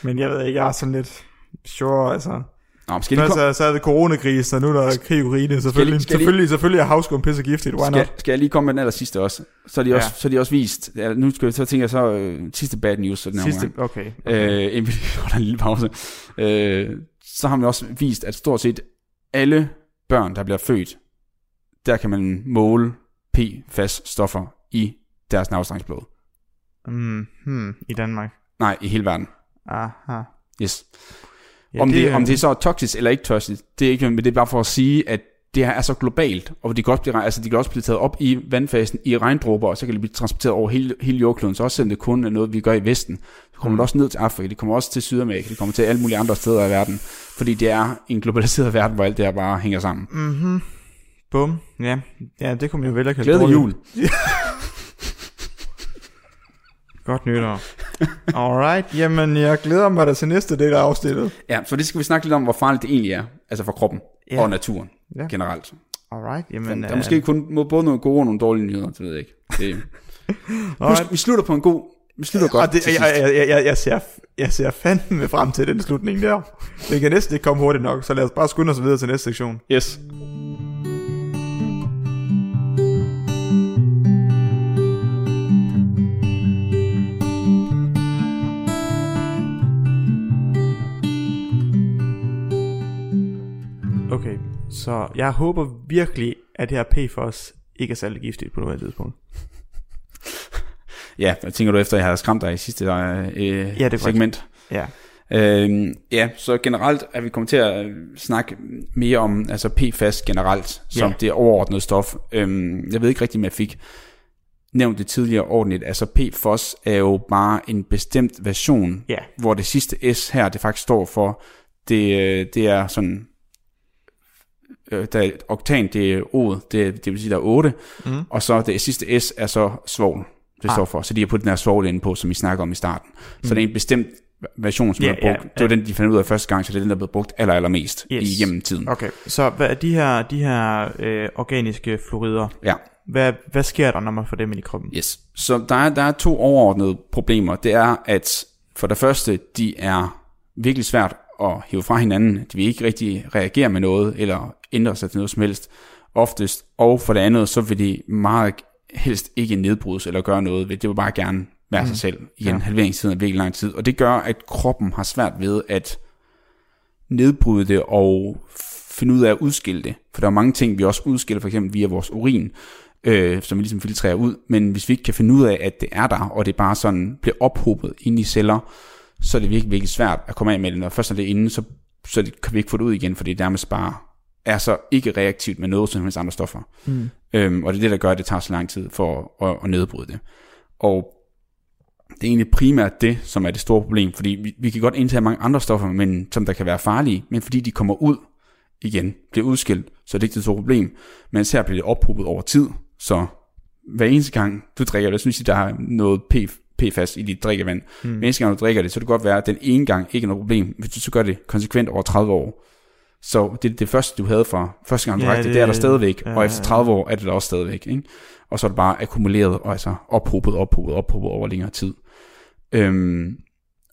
Men jeg ved ikke, jeg er sådan lidt... Sure, altså... Nå, skal jeg lige, Først kom, så, så er det coronakrisen, og nu er der krig i Ukraine. Selvfølgelig, skal lige- selvfølgelig, selvfølgelig er havskum pisse giftigt. Why skal, not? skal jeg lige komme med den aller sidste også? Så er de også, Ja. så er de også vist, ja, nu skal jeg, så tænker jeg så, øh, sidste bad news, så den her Sidste, omgang. okay. okay. Øh, inden vi *laughs* holder en lille pause. Øh, så har man også vist, at stort set alle børn, der bliver født, der kan man måle PFAS-stoffer i deres navstrengsblod. Mm, hmm, I Danmark. Nej, i hele verden. Aha. Yes. Ja, om, det, er- om det er så toksisk eller ikke toksisk, det er ikke, men det er bare for at sige, at det her er så globalt, og de kan også blive, altså de kan også blive taget op i vandfasen i regndråber, og så kan det blive transporteret over hele, hele jordkloden, så også selvom det kun er noget, vi gør i Vesten, så kommer Mm. det også ned til Afrika, det kommer også til Sydamerika, det kommer til alle mulige andre steder i verden, fordi det er en globaliseret *laughs* verden, hvor alt det her bare hænger sammen. Mhm. Bum. Ja. ja, det kunne man jo kalde Glædelig dårligt. jul. *laughs* Godt nytår. Alright, jamen jeg glæder mig da til næste del af afsnittet. Ja, så det skal vi snakke lidt om, hvor farligt det egentlig er, altså for kroppen Ja. og naturen Ja. generelt. Alright, jamen... Men, der er øh, måske kun både nogle gode og nogle dårlige nyheder, det ved jeg ikke. Det. *laughs* Husk, vi slutter på en god, vi slutter godt Og det, jeg, jeg, jeg, jeg, jeg, ser, jeg ser fandme frem til den slutning der. Det kan næsten ikke komme hurtigt nok, så lad os bare skynde os videre til næste sektion. Yes. Så jeg håber virkelig, at det her PFOS ikke er særlig giftigt på nuværende tidspunkt. Ja, hvad tænker du efter, jeg har skræmt dig i sidste øh, Ja, det segment? Ja. Øhm, ja, så generelt er vi kommet til at snakke mere om altså PFAS generelt, som Ja. det overordnede stof. Øhm, jeg ved ikke rigtig, om jeg fik nævnt det tidligere ordentligt. Altså PFOS er jo bare en bestemt version, Ja. hvor det sidste S her, det faktisk står for, det, øh, det er sådan, øh, der er oktan, det er O'et, det, det vil sige, der er 8, Mm. og så det sidste S er så svovl, det Ah. står for. Så de har puttet den her svovl inde på, som vi snakker om i starten. Så Mm. det er en bestemt version, som Ja, er brugt. ja, Det var den, de fandt ud af første gang, så det er den, der er blevet brugt aller, allermest Yes. yes. igennem tiden. Okay, så hvad er de her, de her øh, organiske fluorider, Ja, hvad, hvad sker der, når man får dem ind i kroppen? yes. Så der er, der er to overordnede problemer. Det er, at for det første, de er virkelig svært at hive fra hinanden. De vil ikke rigtig reagere med noget, eller ændre sig til noget som helst oftest. Og for det andet, så vil de meget helst ikke nedbrydes eller gøre noget ved. Det vil bare gerne være mm. sig selv. Igen, Ja. halveringstiden er virkelig lang tid. Og det gør, at kroppen har svært ved at nedbryde det og finde ud af at udskille det. For der er mange ting, vi også udskiller, for eksempel via vores urin, øh, som vi ligesom filtrerer ud. Men hvis vi ikke kan finde ud af, at det er der, og det bare sådan bliver ophobet inde i celler, så er det virkelig, virkelig svært at komme af med det. Når først er det inde, så, så det, kan vi ikke få det ud igen, for det er nærmest bare er så ikke reaktivt med noget som helst andre stoffer. Mm. Øhm, og det er det, der gør, at det tager så lang tid for at, at nedbryde det. Og det er egentlig primært det, som er det store problem, fordi vi, vi kan godt indtage mange andre stoffer, men, som der kan være farlige, men fordi de kommer ud igen, bliver udskilt, så er det ikke det store problem. Men her bliver det ophobet over tid, så hver eneste gang du drikker det, synes jeg, der er noget P, PFAS i dit drikkevand. Mm. Hver eneste gang du drikker det, så kan det godt være, at den ene gang ikke er noget problem, hvis du så gør det konsekvent over 30 år. Så det, det første, du havde fra første gang, du Ja, det, det- er der stadigvæk, ja, og efter ja. 30 år er det der også stadigvæk. Ikke? Og så er det bare akkumuleret, og altså ophobet, ophobet, ophobet over længere tid. Øhm,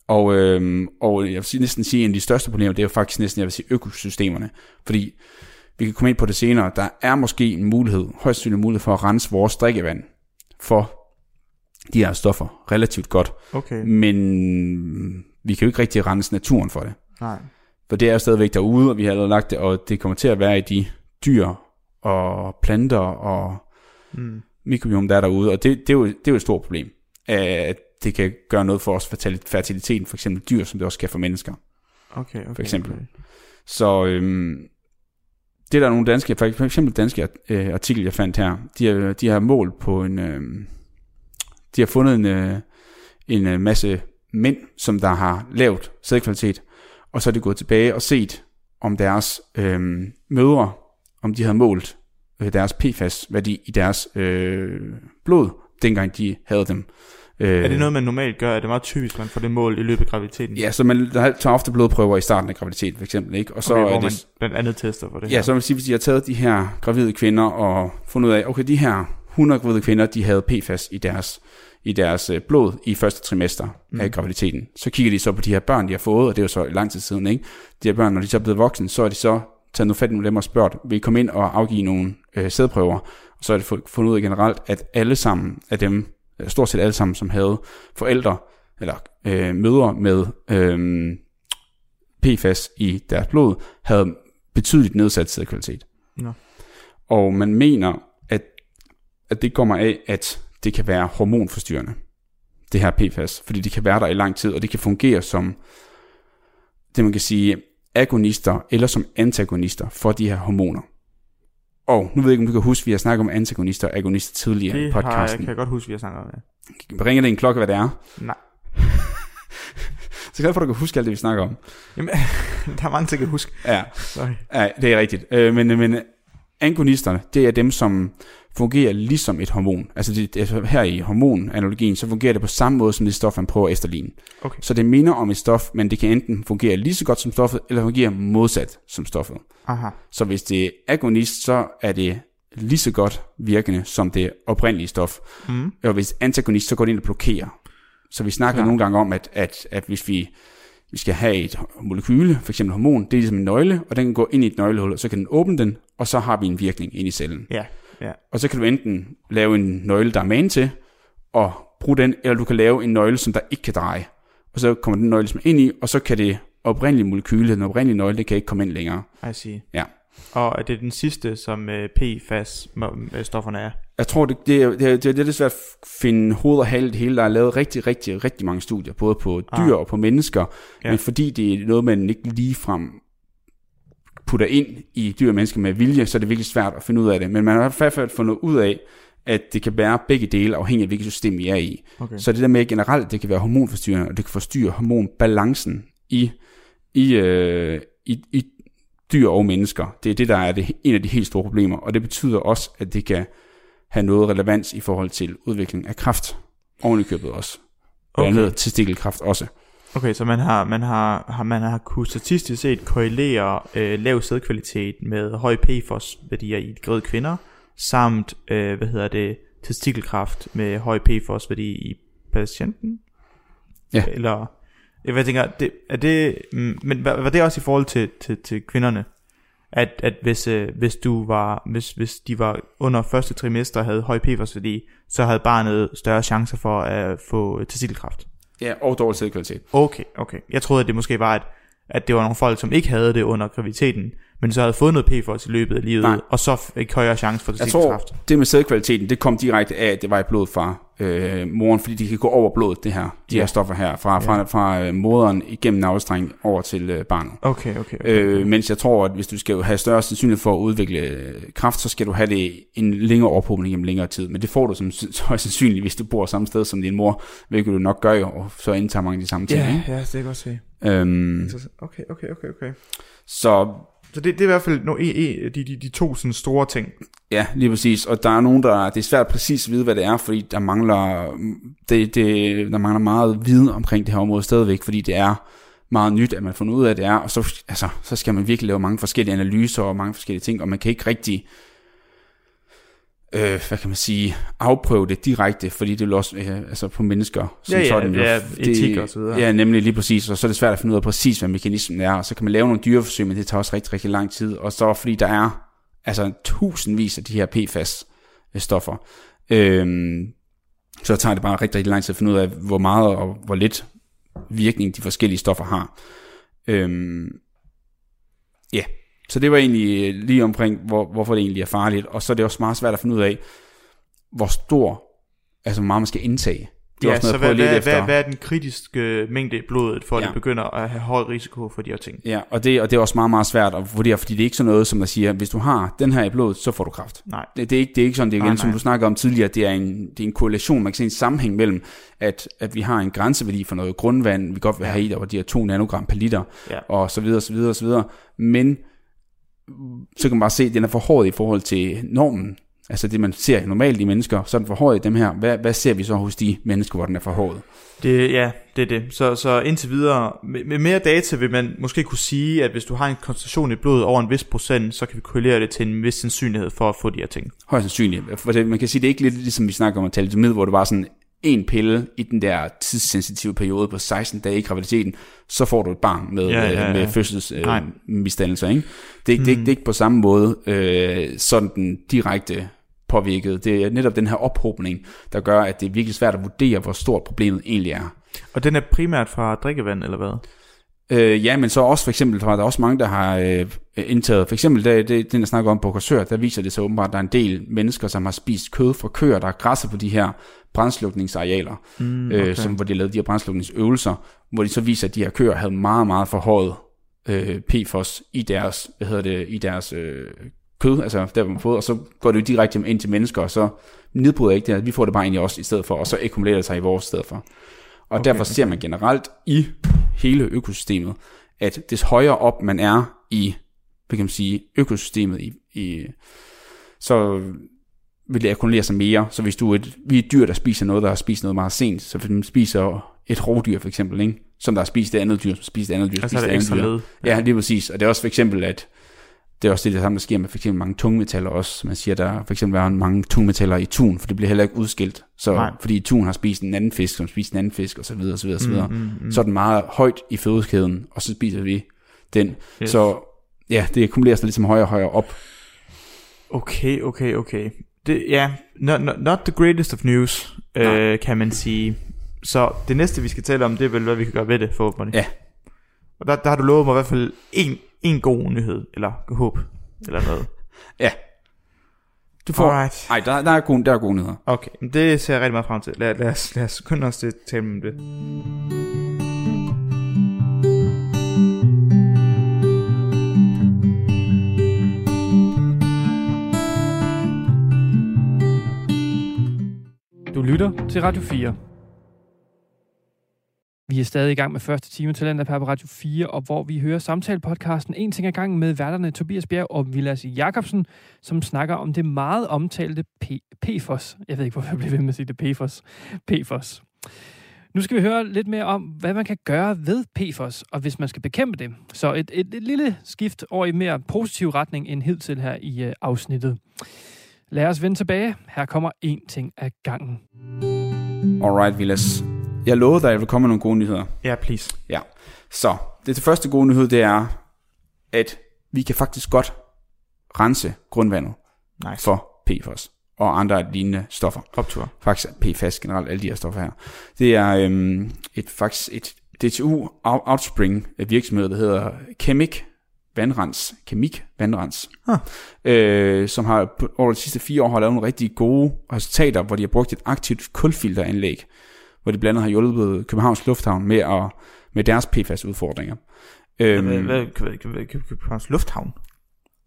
og, øhm, og jeg vil næsten sige, at en af de største problemer, det er jo faktisk næsten, jeg vil sige, økosystemerne. Fordi vi kan komme ind på det senere, der er måske en mulighed, højst sandsynlig mulighed for at rense vores drikkevand for de her stoffer relativt godt. Okay. Men vi kan jo ikke rigtig rense naturen for det. Nej. For det er jo stadigvæk derude, og vi har allerede lagt det, og det kommer til at være i de dyr og planter og Mm. mikrobiom, der er derude, og det, det, er, jo, det er jo et stort problem, at det kan gøre noget for os fertiliteten, for eksempel dyr, som det også kan for mennesker. Okay, okay. For eksempel. Okay. Så øhm, det er der nogle danske, for eksempel danske øh, artikel, jeg fandt her, de har, de har målt på en, øh, de har fundet en, øh, en øh, masse mænd, som der har lavet sædkvalitet, og så er de gået tilbage og set, om deres øh, mødre, om de havde målt øh, deres PFAS-værdi i deres øh, blod, dengang de havde dem. Øh, Er det noget, man normalt gør? Er det meget typisk, man får det mål i løbet af graviditeten? Ja, så man tager ofte blodprøver i starten af graviditet, for eksempel, ikke? Og så okay, er hvor det, man blandt andet tester for det Ja, her. så jeg sige, hvis de har taget de her gravide kvinder og fundet ud af, okay, de her 100 gravide kvinder, de havde PFAS i deres, i deres øh, blod i første trimester mm. af graviditeten. Så kigger de så på de her børn, de har fået, og det er jo så lang tid siden, ikke? De her børn, når de så er blevet voksne, så er de så taget noget fat med dem og spurgt, vil I komme ind og afgive nogle øh, sædprøver? Og så er det fu- fundet ud af generelt, at alle sammen af dem, øh, stort set alle sammen, som havde forældre, eller øh, mødre med øh, PFAS i deres blod, havde betydeligt nedsat sædkvalitet. Nå. Og man mener, at, at det kommer af, at det kan være hormonforstyrrende, det her PFAS, fordi det kan være der i lang tid, og det kan fungere som, det man kan sige, agonister eller som antagonister for de her hormoner. Og nu ved jeg ikke, om du kan huske, at vi har snakket om antagonister og agonister tidligere i det har, jeg, podcasten. kan jeg godt huske, vi har snakket om det. Ringer det en klokke, hvad det er? Nej. *laughs* Så glad for, at du kan huske alt det, vi snakker om. Jamen, *laughs* der er mange ting, jeg kan huske. Ja, Sorry. ja det er rigtigt. Øh, men, men agonisterne, det er dem, som fungerer ligesom et hormon. Altså, det, altså her i hormonanalogien, så fungerer det på samme måde som det stof, man prøver at efterligne. Okay. Så det minder om et stof, men det kan enten fungere lige så godt som stoffet, eller fungere modsat som stoffet. Aha. Så hvis det er agonist, så er det lige så godt virkende som det oprindelige stof. Mm. Og hvis antagonist, så går det ind og blokerer. Så vi snakker Klar. nogle gange om, at, at, at hvis vi, vi skal have et molekyle, for eksempel hormon, det er ligesom en nøgle, og den kan gå ind i et nøglehul, og så kan den åbne den, og så har vi en virkning ind i cellen. Ja, ja. Og så kan du enten lave en nøgle, der er man til, og bruge den, eller du kan lave en nøgle, som der ikke kan dreje. Og så kommer den nøgle ligesom ind i, og så kan det oprindelige molekyle, den oprindelige nøgle, det kan ikke komme ind længere. I see. Ja. Og er det den sidste, som uh, PFAS-stofferne er? Jeg tror, det, det, det, det, det er svært at finde hoved og hale det hele. Der er lavet rigtig, rigtig, rigtig mange studier, både på dyr Ah. og på mennesker. Ja. Men fordi det er noget, man ikke ligefrem putter ind i dyr og mennesker med vilje, så er det virkelig svært at finde ud af det. Men man har i hvert fald fundet ud af, at det kan bære begge dele, afhængig af hvilket system vi er i. Okay. Så det der med generelt, det kan være hormonforstyrrende, og det kan forstyrre hormonbalancen i, i, øh, i, i dyr og mennesker. Det er det, der er det, en af de helt store problemer, og det betyder også, at det kan have noget relevans i forhold til udvikling af kræft. Oven i købet også. Blandt Okay. andet testikelkræft også. Okay, så man har, man har, har, man har kunne statistisk set korrelere øh, lav sædkvalitet med høj PFOS-værdier i gravide kvinder, samt, øh, hvad hedder det, testikelkræft med høj PFOS-værdi i patienten? Ja. Eller, jeg tænker, det, er det, mm, men var, var det også i forhold til, til, til kvinderne? At, at hvis, øh, hvis, du var, hvis, hvis de var under første trimester havde høj PFOS-værdi, så havde barnet større chancer for at få testikelkræft? Ja, og dårlig sædkvalitet. Okay, okay. Jeg troede, at det måske var, at, at det var nogle folk, som ikke havde det under graviditeten, men så havde fået noget PFOS i løbet af livet, Nej. og så fik højere chance for Jeg tror, testikelkræft. det med sædkvaliteten, det kom direkte af, at det var i blod fra øh, moren, fordi de kan gå over blodet, det her, de Ja. her stoffer her, fra, fra, fra øh, moderen igennem navlestreng over til øh, barnet. Okay, okay. okay. Øh, mens jeg tror, at hvis du skal have større sandsynlighed for at udvikle øh, kræft, så skal du have det en længere ophobning gennem længere tid. Men det får du som *laughs* højst sandsynligt, hvis du bor samme sted som din mor, hvilket du nok gør jo, og så indtager mange de samme ting. ja, ja, det kan jeg godt se. Øhm, Okay, okay, okay, okay. så så det, det er i hvert fald no, e, e, de, de, de to sådan store ting. Ja, lige præcis. Og der er nogen, der det er svært præcis at vide, hvad det er, fordi der mangler, det, det, der mangler meget viden omkring det her område stadigvæk, fordi det er meget nyt, at man får ud af, det er, og så, altså, så skal man virkelig lave mange forskellige analyser og mange forskellige ting, og man kan ikke rigtig, øh, hvad kan man sige, afprøve det direkte, fordi det er også øh, altså på mennesker. som Ja, ja, sådan, jo. ja, Det- etik og så videre. Ja, nemlig lige præcis, og så er det svært at finde ud af præcis, hvad mekanismen er, og så kan man lave nogle dyreforsøg, men det tager også rigtig, rigtig lang tid, og så fordi der er Altså tusindvis af de her PFAS-stoffer. Øhm, så tager det bare rigtig, rigtig lang tid at finde ud af, hvor meget og hvor lidt virkning de forskellige stoffer har. Øhm, ja, yeah. Så det var egentlig lige omkring, hvor, hvorfor det egentlig er farligt. Og så er det også meget svært at finde ud af, hvor stor, altså hvor meget man skal indtage. Det er ja, også noget så hvad, hvad, hvad, efter. hvad er den kritiske mængde i blodet, for at Ja. det begynder at have høj risiko for de her ting? Ja, og det, og det er også meget, meget svært at vurdere, fordi det er ikke sådan noget, som der siger, hvis du har den her i blodet, så får du kræft. Nej. Det, det, er, ikke, det er ikke sådan, det er igen, Nej, som nej. du snakker om tidligere, det er en, det er en korrelation, man kan se en sammenhæng mellem, at, at vi har en grænseværdi for noget grundvand, vi godt vil have i, der hvor de her 2 nanogram per liter, Ja. og så videre, så videre, så videre. Men så kan man bare se, at den er forhåret i forhold til normen. Altså det, man ser normalt i mennesker, så er den forhåret i dem her. Hvad, hvad ser vi så hos de mennesker, hvor den er forhåret? Det, ja, det er det. Så, så indtil videre, med, med mere data vil man måske kunne sige, at hvis du har en koncentration i blodet over en vis procent, så kan vi korrelere det til en vis sandsynlighed for at få de her ting. Højst sandsynligt. For det, man kan sige, det er ikke lidt ligesom vi snakker om thalidomid, hvor det var sådan en pille i den der tidssensitive periode på 16 dage i graviditeten, så får du et barn med, Ja, ja, ja, ja, med fødsels øh. Ikke? Det, er, ikke- det, er ikke- det er ikke på samme måde øh, sådan den direkte påvirket. Det er netop den her ophobning, der gør, at det er virkelig svært at vurdere, hvor stort problemet egentlig er. Og den er primært fra drikkevand, eller hvad? Øh, ja, men så også for eksempel, der er også mange, der har øh, indtaget, for eksempel det, det, den, jeg snakker om på Korsør, der viser det sig åbenbart, at der er en del mennesker, som har spist kød fra køer, der græsser på de her brændslukningsarealer, mm, okay. øh, som, hvor de lavet de her brændslukningsøvelser, hvor de så viser, at de her køer havde meget, meget forhøjet øh, PFOS i deres, hvad hedder det, i deres øh, kød, altså der hvor man fået, og så går det jo direkte ind til mennesker, og så nedbryder ikke det, vi får det bare ind i os i stedet for, og så akkumulerer det sig i vores stedet for. Og okay, derfor ser man generelt i hele økosystemet, at des højere op man er i, hvad kan man sige, økosystemet, i, i, så vil det akkumulere sig mere. Så hvis du er et, vi er et dyr, der spiser noget, der har spist noget meget sent, så hvis man spiser et rovdyr for eksempel, ikke? som der har spist det andet dyr, som spiser det andet dyr, Altså spiser det andet dyr. led. Ja, lige præcis. Og det er også for eksempel, at det er også det, der samme, der sker med for eksempel mange tungmetaller også. Man siger, der for eksempel er mange tungmetaller i tun, for det bliver heller ikke udskilt. Så, Nej. fordi tun har spist en anden fisk, som spiser en anden fisk, og så videre, og så videre, og så videre. Mm, mm, mm. Så er den meget højt i fødekæden, og så spiser vi den. Yes. Så ja, det akkumulerer sig ligesom højere og højere op. Okay, okay, okay. Det, ja, not, not, not the greatest of news, øh, kan man sige. Så det næste, vi skal tale om, det er vel, hvad vi kan gøre ved det, forhåbentlig. Ja. Og der, der har du lovet mig i hvert fald en, en god nyhed, eller håb, eller noget. *laughs* Ja. Du får... Alright. Nej, der, der, er gode, der er gode nyheder. Okay, det ser jeg rigtig meget frem til. Lad, lad, os, lad os skynde os til at tale om det. Du lytter til Radio 4. Vi er stadig i gang med første time Talenter på Radio 4, og hvor vi hører samtale-podcasten En ting ad gangen med værterne Tobias Bjerg og Vilas Jakobsen, som snakker om det meget omtalte P- PFOS. Jeg ved ikke, hvorfor jeg bliver ved med at sige det PFOS. PFOS. Nu skal vi høre lidt mere om, hvad man kan gøre ved PFOS, og hvis man skal bekæmpe det. Så et, et, et lille skift over i mere positiv retning end hidtil her i øh, afsnittet. Lad os vende tilbage. Her kommer en ting ad gangen. Alright, Vilas. Jeg lovede dig, at jeg vil komme med nogle gode nyheder. Ja, please. Ja. Så, det, det første gode nyhed, det er, at vi kan faktisk godt rense grundvandet Nice. for PFOS og andre lignende stoffer. Optur. Faktisk PFAS generelt, alle de her stoffer her. Det er øhm, et, faktisk et DTU out- Outspring virksomhed, der hedder Chemic Vandrens. Chemic Vandrens. Huh. Øh, som har over de sidste fire år har lavet nogle rigtig gode resultater, hvor de har brugt et aktivt kulfilteranlæg, hvor de blandt andet har hjulpet Københavns Lufthavn med, at, med deres PFAS-udfordringer. Øhm, Københavns Lufthavn?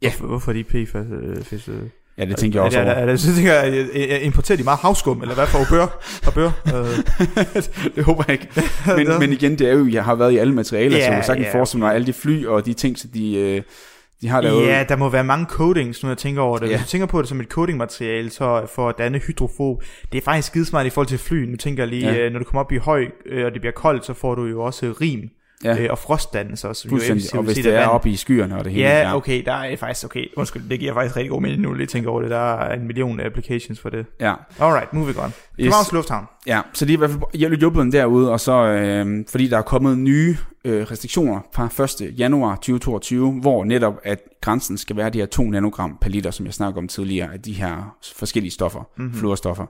Ja. Hvorfor, hvorfor er de PFAS? Øh, øh? ja, det tænker jeg også er, det, over. er, det, så tænker jeg, jeg, importerer de meget havskum, eller hvad for bør? Og bør? Øh, det håber jeg ikke. *laughs* Men, men igen, det er jo, jeg har været i alle materialer, Ja, så jeg sagtens ja, forestille mig, alle de fly og de ting, så de, øh, de har lavet. ja, der må være mange coatings, nu jeg tænker over det. Ja. Hvis du tænker på det som et coatingmateriale, så for at danne hydrofob, det er faktisk skidesmart i forhold til fly. Nu tænker jeg lige, Ja. ja. når du kommer op i høj, øh, og det bliver koldt, så får du jo også rim. Ja. øh, og frostdannelse også. jo Fuldstændig. effektivt Og hvis det er oppe i skyerne og det hele. Ja, okay, der er faktisk, okay, undskyld, det giver faktisk rigtig god mening nu, lige tænker over det, der er en million applications for det. Ja. Alright, moving on. Københavns Lufthavn. Ja, så de er i hvert fald hjulpet derude, og så øh, fordi der er kommet nye øh, restriktioner fra 1. januar 2022, hvor netop at grænsen skal være de her 2 nanogram per liter, som jeg snakkede om tidligere, af de her forskellige stoffer, mm-hmm. fluorstoffer.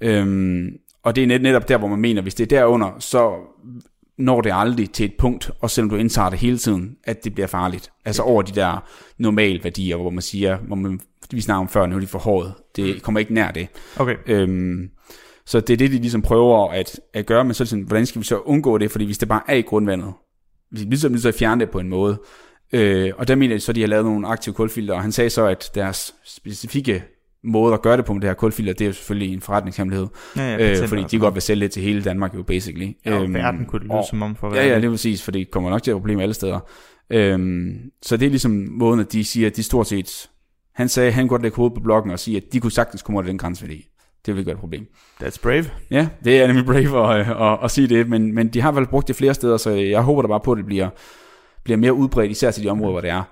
Øhm, og det er net, netop der, hvor man mener, hvis det er derunder, så når det aldrig til et punkt, og selvom du indtager det hele tiden, at det bliver farligt. Altså over de der normale værdier, hvor man siger, hvor man, vi snakker om før, nu er de for hårdt. Det kommer ikke nær det. Okay. Øhm, så det er det, de ligesom prøver at, at gøre, men så sådan, hvordan skal vi så undgå det? Fordi hvis det bare er i grundvandet, vi er ligesom nødt til at fjerne det på en måde. Øh, og der mener de så, at de har lavet nogle aktive kulfilter, og han sagde så, at deres specifikke måde at gøre det på med det her kulfilter, det er jo selvfølgelig en forretningshemmelighed. Ja, ja, øh, fordi de godt vil sælge det til hele Danmark jo, basically. Ja, og verden kunne det lyde og- som om for Ja, ja, verden. det er præcis, for det kommer nok til at være problemer alle steder. Øhm, så det er ligesom måden, at de siger, at de stort set... Han sagde, at han kunne godt lægge hovedet på blokken og sige, at de kunne sagtens komme over den grænseværdi. Det vil ikke være et problem. That's brave. Ja, det er nemlig brave at, at, at sige det, men, men de har vel brugt det flere steder, så jeg håber da bare på, at det bliver, bliver mere udbredt, især til de områder, hvor det er.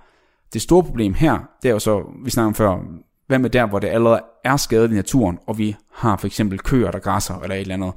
Det store problem her, det er jo så, vi snakker om før, hvad med der, hvor det allerede er skadet i naturen, og vi har for eksempel køer, der græsser eller et eller andet.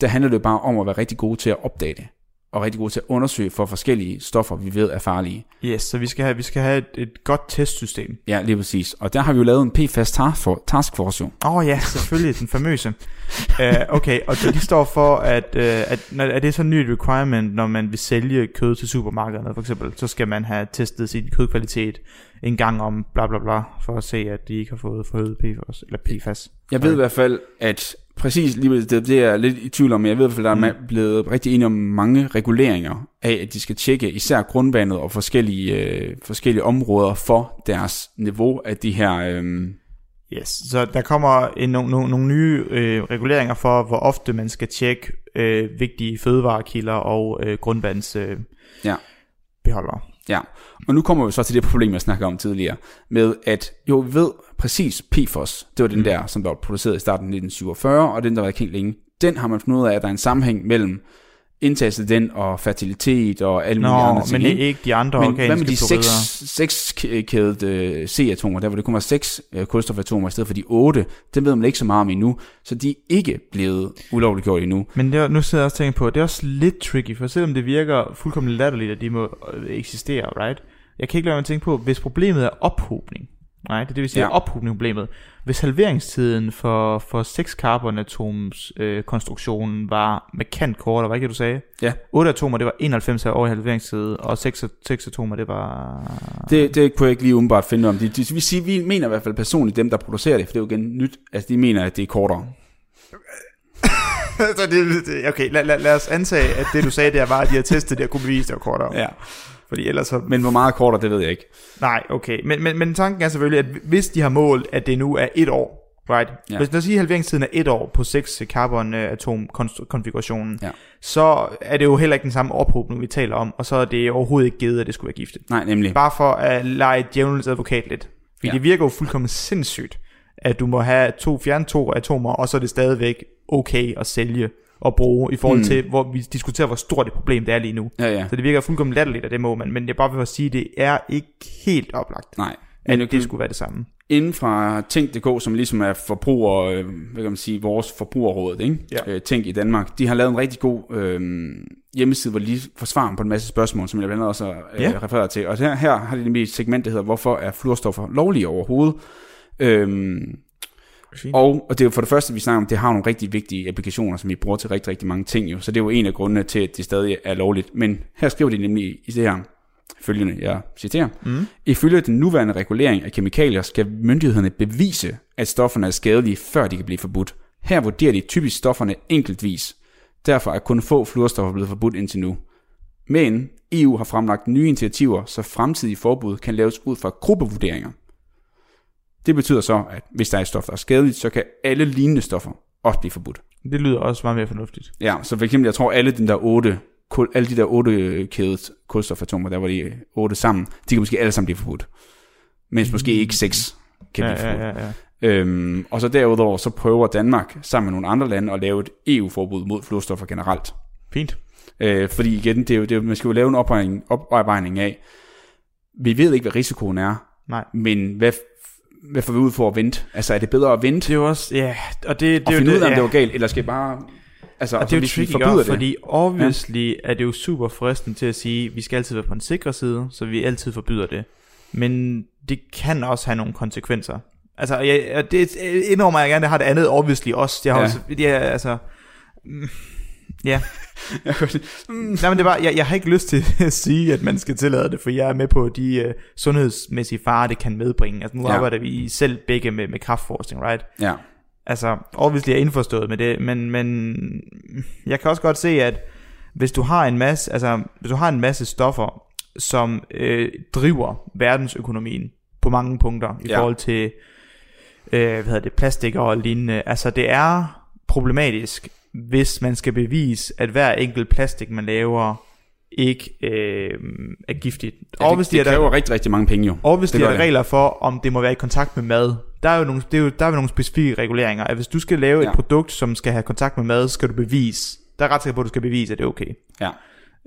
Der handler det jo bare om at være rigtig gode til at opdage det, og rigtig gode til at undersøge for forskellige stoffer, vi ved er farlige. Yes, så vi skal have, vi skal have et, et godt testsystem. Ja, lige præcis. Og der har vi jo lavet en PFAS task for- task force jo. Åh oh, ja, selvfølgelig, den famøse. uh, *laughs* okay, og de står for, at, uh, at når, er det så en ny requirement, når man vil sælge kød til supermarkederne for eksempel, så skal man have testet sin kødkvalitet en gang om bla bla bla, for at se, at de ikke har fået forhøjet PFAS, eller PFAS. Jeg ved i hvert fald, at præcis lige det, det er jeg lidt i tvivl om, men jeg ved i hvert fald, der er Mm. blevet rigtig enige om mange reguleringer af, at de skal tjekke især grundvandet og forskellige, øh, forskellige områder for deres niveau af de her... Øh, Yes, så der kommer en, nogle, nogle, nogle nye øh, reguleringer for, hvor ofte man skal tjekke øh, vigtige fødevarekilder og øh, grundvands øh, Ja. beholdere. ja, og nu kommer vi så til det problem, jeg snakkede om tidligere, med at jo, vi ved præcis PFOS, det var den Mm. der, som der var produceret i starten af 1947, og den, der var kendt længe, den har man fundet ud af, at der er en sammenhæng mellem indtagelse af den og fertilitet og alle Nå, mulige andre ting. men ikke? ikke de andre Men organiske hvad med de seks, seks kædede C-atomer, der hvor det kun var seks øh, kulstofatomer i stedet for de otte, dem ved man ikke så meget om endnu, så de er ikke blevet ulovligt gjort endnu. Men det, er- nu sidder jeg også og tænker på, det er også lidt tricky, for selvom det virker fuldkommen latterligt, at de må øh, eksistere, right? Jeg kan ikke lade mig tænke på, hvis problemet er ophobning, right? Det vil sige Ja. ja. ophobning er problemet. Hvis halveringstiden for, for 6 carbonatoms øh, konstruktionen var markant kortere, hvad ikke det, du sagde? Ja. 8 atomer, det var 91 år i halveringstid, og 6, 6 atomer, det var... Det, det kunne jeg ikke lige umiddelbart finde om. De, de, vi, siger, vi mener i hvert fald personligt, dem der producerer det, for det er jo igen nyt, altså de mener, at det er kortere. *laughs* så det, det, okay, lad, lad, lad os antage, at det du sagde der var, at de har testet det og kunne bevise, det var kortere. Ja. Fordi ellers så Men hvor meget kortere, det ved jeg ikke. Nej, okay. Men, men, men tanken er selvfølgelig, at hvis de har målt, at det nu er et år, right? Ja. Hvis lad os sige, at halveringstiden er et år på 6 carbon-atom-konfigurationen, Ja. så er det jo heller ikke den samme ophobning, vi taler om, og så er det overhovedet ikke givet, at det skulle være giftigt. Nej, nemlig. Bare for at lege djævelens advokat lidt. Fordi Ja. ja. det virker jo fuldkommen sindssygt, at du må have to, fjerne to atomer, og så er det stadigvæk okay at sælge og bruge, i forhold Mm. til, hvor vi diskuterer, hvor stort et problem det er lige nu. Ja, ja. Så det virker fuldkommen latterligt, at det må man, men jeg bare vil sige, at det er ikke helt oplagt, Nej. at Men det skulle være det samme. inden fra Tænk.dk, som ligesom er forbruger, øh, hvad kan man sige, vores forbrugerråd, ikke? Ja. Øh, Tænk i Danmark, de har lavet en rigtig god øh, hjemmeside, hvor de lige får svar på en masse spørgsmål, som jeg blandt andet også øh, Ja. refereret til. Og her, her har de nemlig et segment, der hedder, hvorfor er fluorstoffer lovlige overhovedet? Øhm, Fint. og, og det er jo for det første, vi snakker om, det har nogle rigtig vigtige applikationer, som vi bruger til rigtig, rigtig mange ting jo. Så det er jo en af grundene til, at det stadig er lovligt. Men her skriver de nemlig i det her følgende, jeg citerer. Mm. Ifølge den nuværende regulering af kemikalier skal myndighederne bevise, at stofferne er skadelige, før de kan blive forbudt. Her vurderer de typisk stofferne enkeltvis. Derfor er kun få fluorstoffer blevet forbudt indtil nu. Men EU har fremlagt nye initiativer, så fremtidige forbud kan laves ud fra gruppevurderinger. Det betyder så, at hvis der er et stof, der er skadeligt, så kan alle lignende stoffer også blive forbudt. Det lyder også meget mere fornuftigt. Ja, så for eksempel, jeg tror alle den der otte, kul, alle de der otte kædet kulstofatomer, der var de otte sammen, de kan måske alle sammen blive forbudt. Mens måske ikke seks kan ja, blive forbudt. ja, ja, ja. Øhm, og så derudover, så prøver Danmark sammen med nogle andre lande at lave et EU-forbud mod fluorstoffer generelt. Fint. Øh, fordi igen, det er jo, det er, man skal jo lave en opvejning, opvejning af, vi ved ikke, hvad risikoen er, Nej. men hvad, hvad får vi ud for at vente? Altså, er det bedre at vente Det er jo også, ja, og det, det og finde ud af, om ja. det var galt, eller skal jeg bare... Altså, Og det er jo tricky, gør, det, fordi obviously ja. er det jo super fristende til at sige, vi skal altid være på en sikre side, så vi altid forbyder det. Men det kan også have nogle konsekvenser. Altså, jeg, det indrømmer jeg gerne, det har det andet obviously også. Det har Ja. også, det er, altså, ja. *laughs* Mm, Nej, men det var, jeg, jeg har ikke lyst til *laughs* at sige, at man skal tillade det, for jeg er med på de uh, sundhedsmæssige farer, det kan medbringe. Altså, nu Ja. arbejder vi selv begge med, med kraftforskning, right? Ja, Altså, obviously er jeg indforstået med det, men, men jeg kan også godt se, at hvis du har en masse, altså, hvis du har en masse stoffer, som øh, driver verdensøkonomien på mange punkter i ja. forhold til øh, hvad hedder det, plastik og lignende. Altså, det er problematisk, hvis man skal bevise, at hver enkelt plastik, man laver, ikke øh, er giftigt. ja det, Obviously det er der- kræver rigtig, rigtig mange penge jo. Obviously Det er gør der det. regler for, om det må være i kontakt med mad. Der er jo nogle, det er jo, der er jo nogle specifikke reguleringer. At hvis du skal lave Ja. et produkt, som skal have kontakt med mad, skal du bevise. Der er ret sikker på, at du skal bevise, at det er okay. Ja.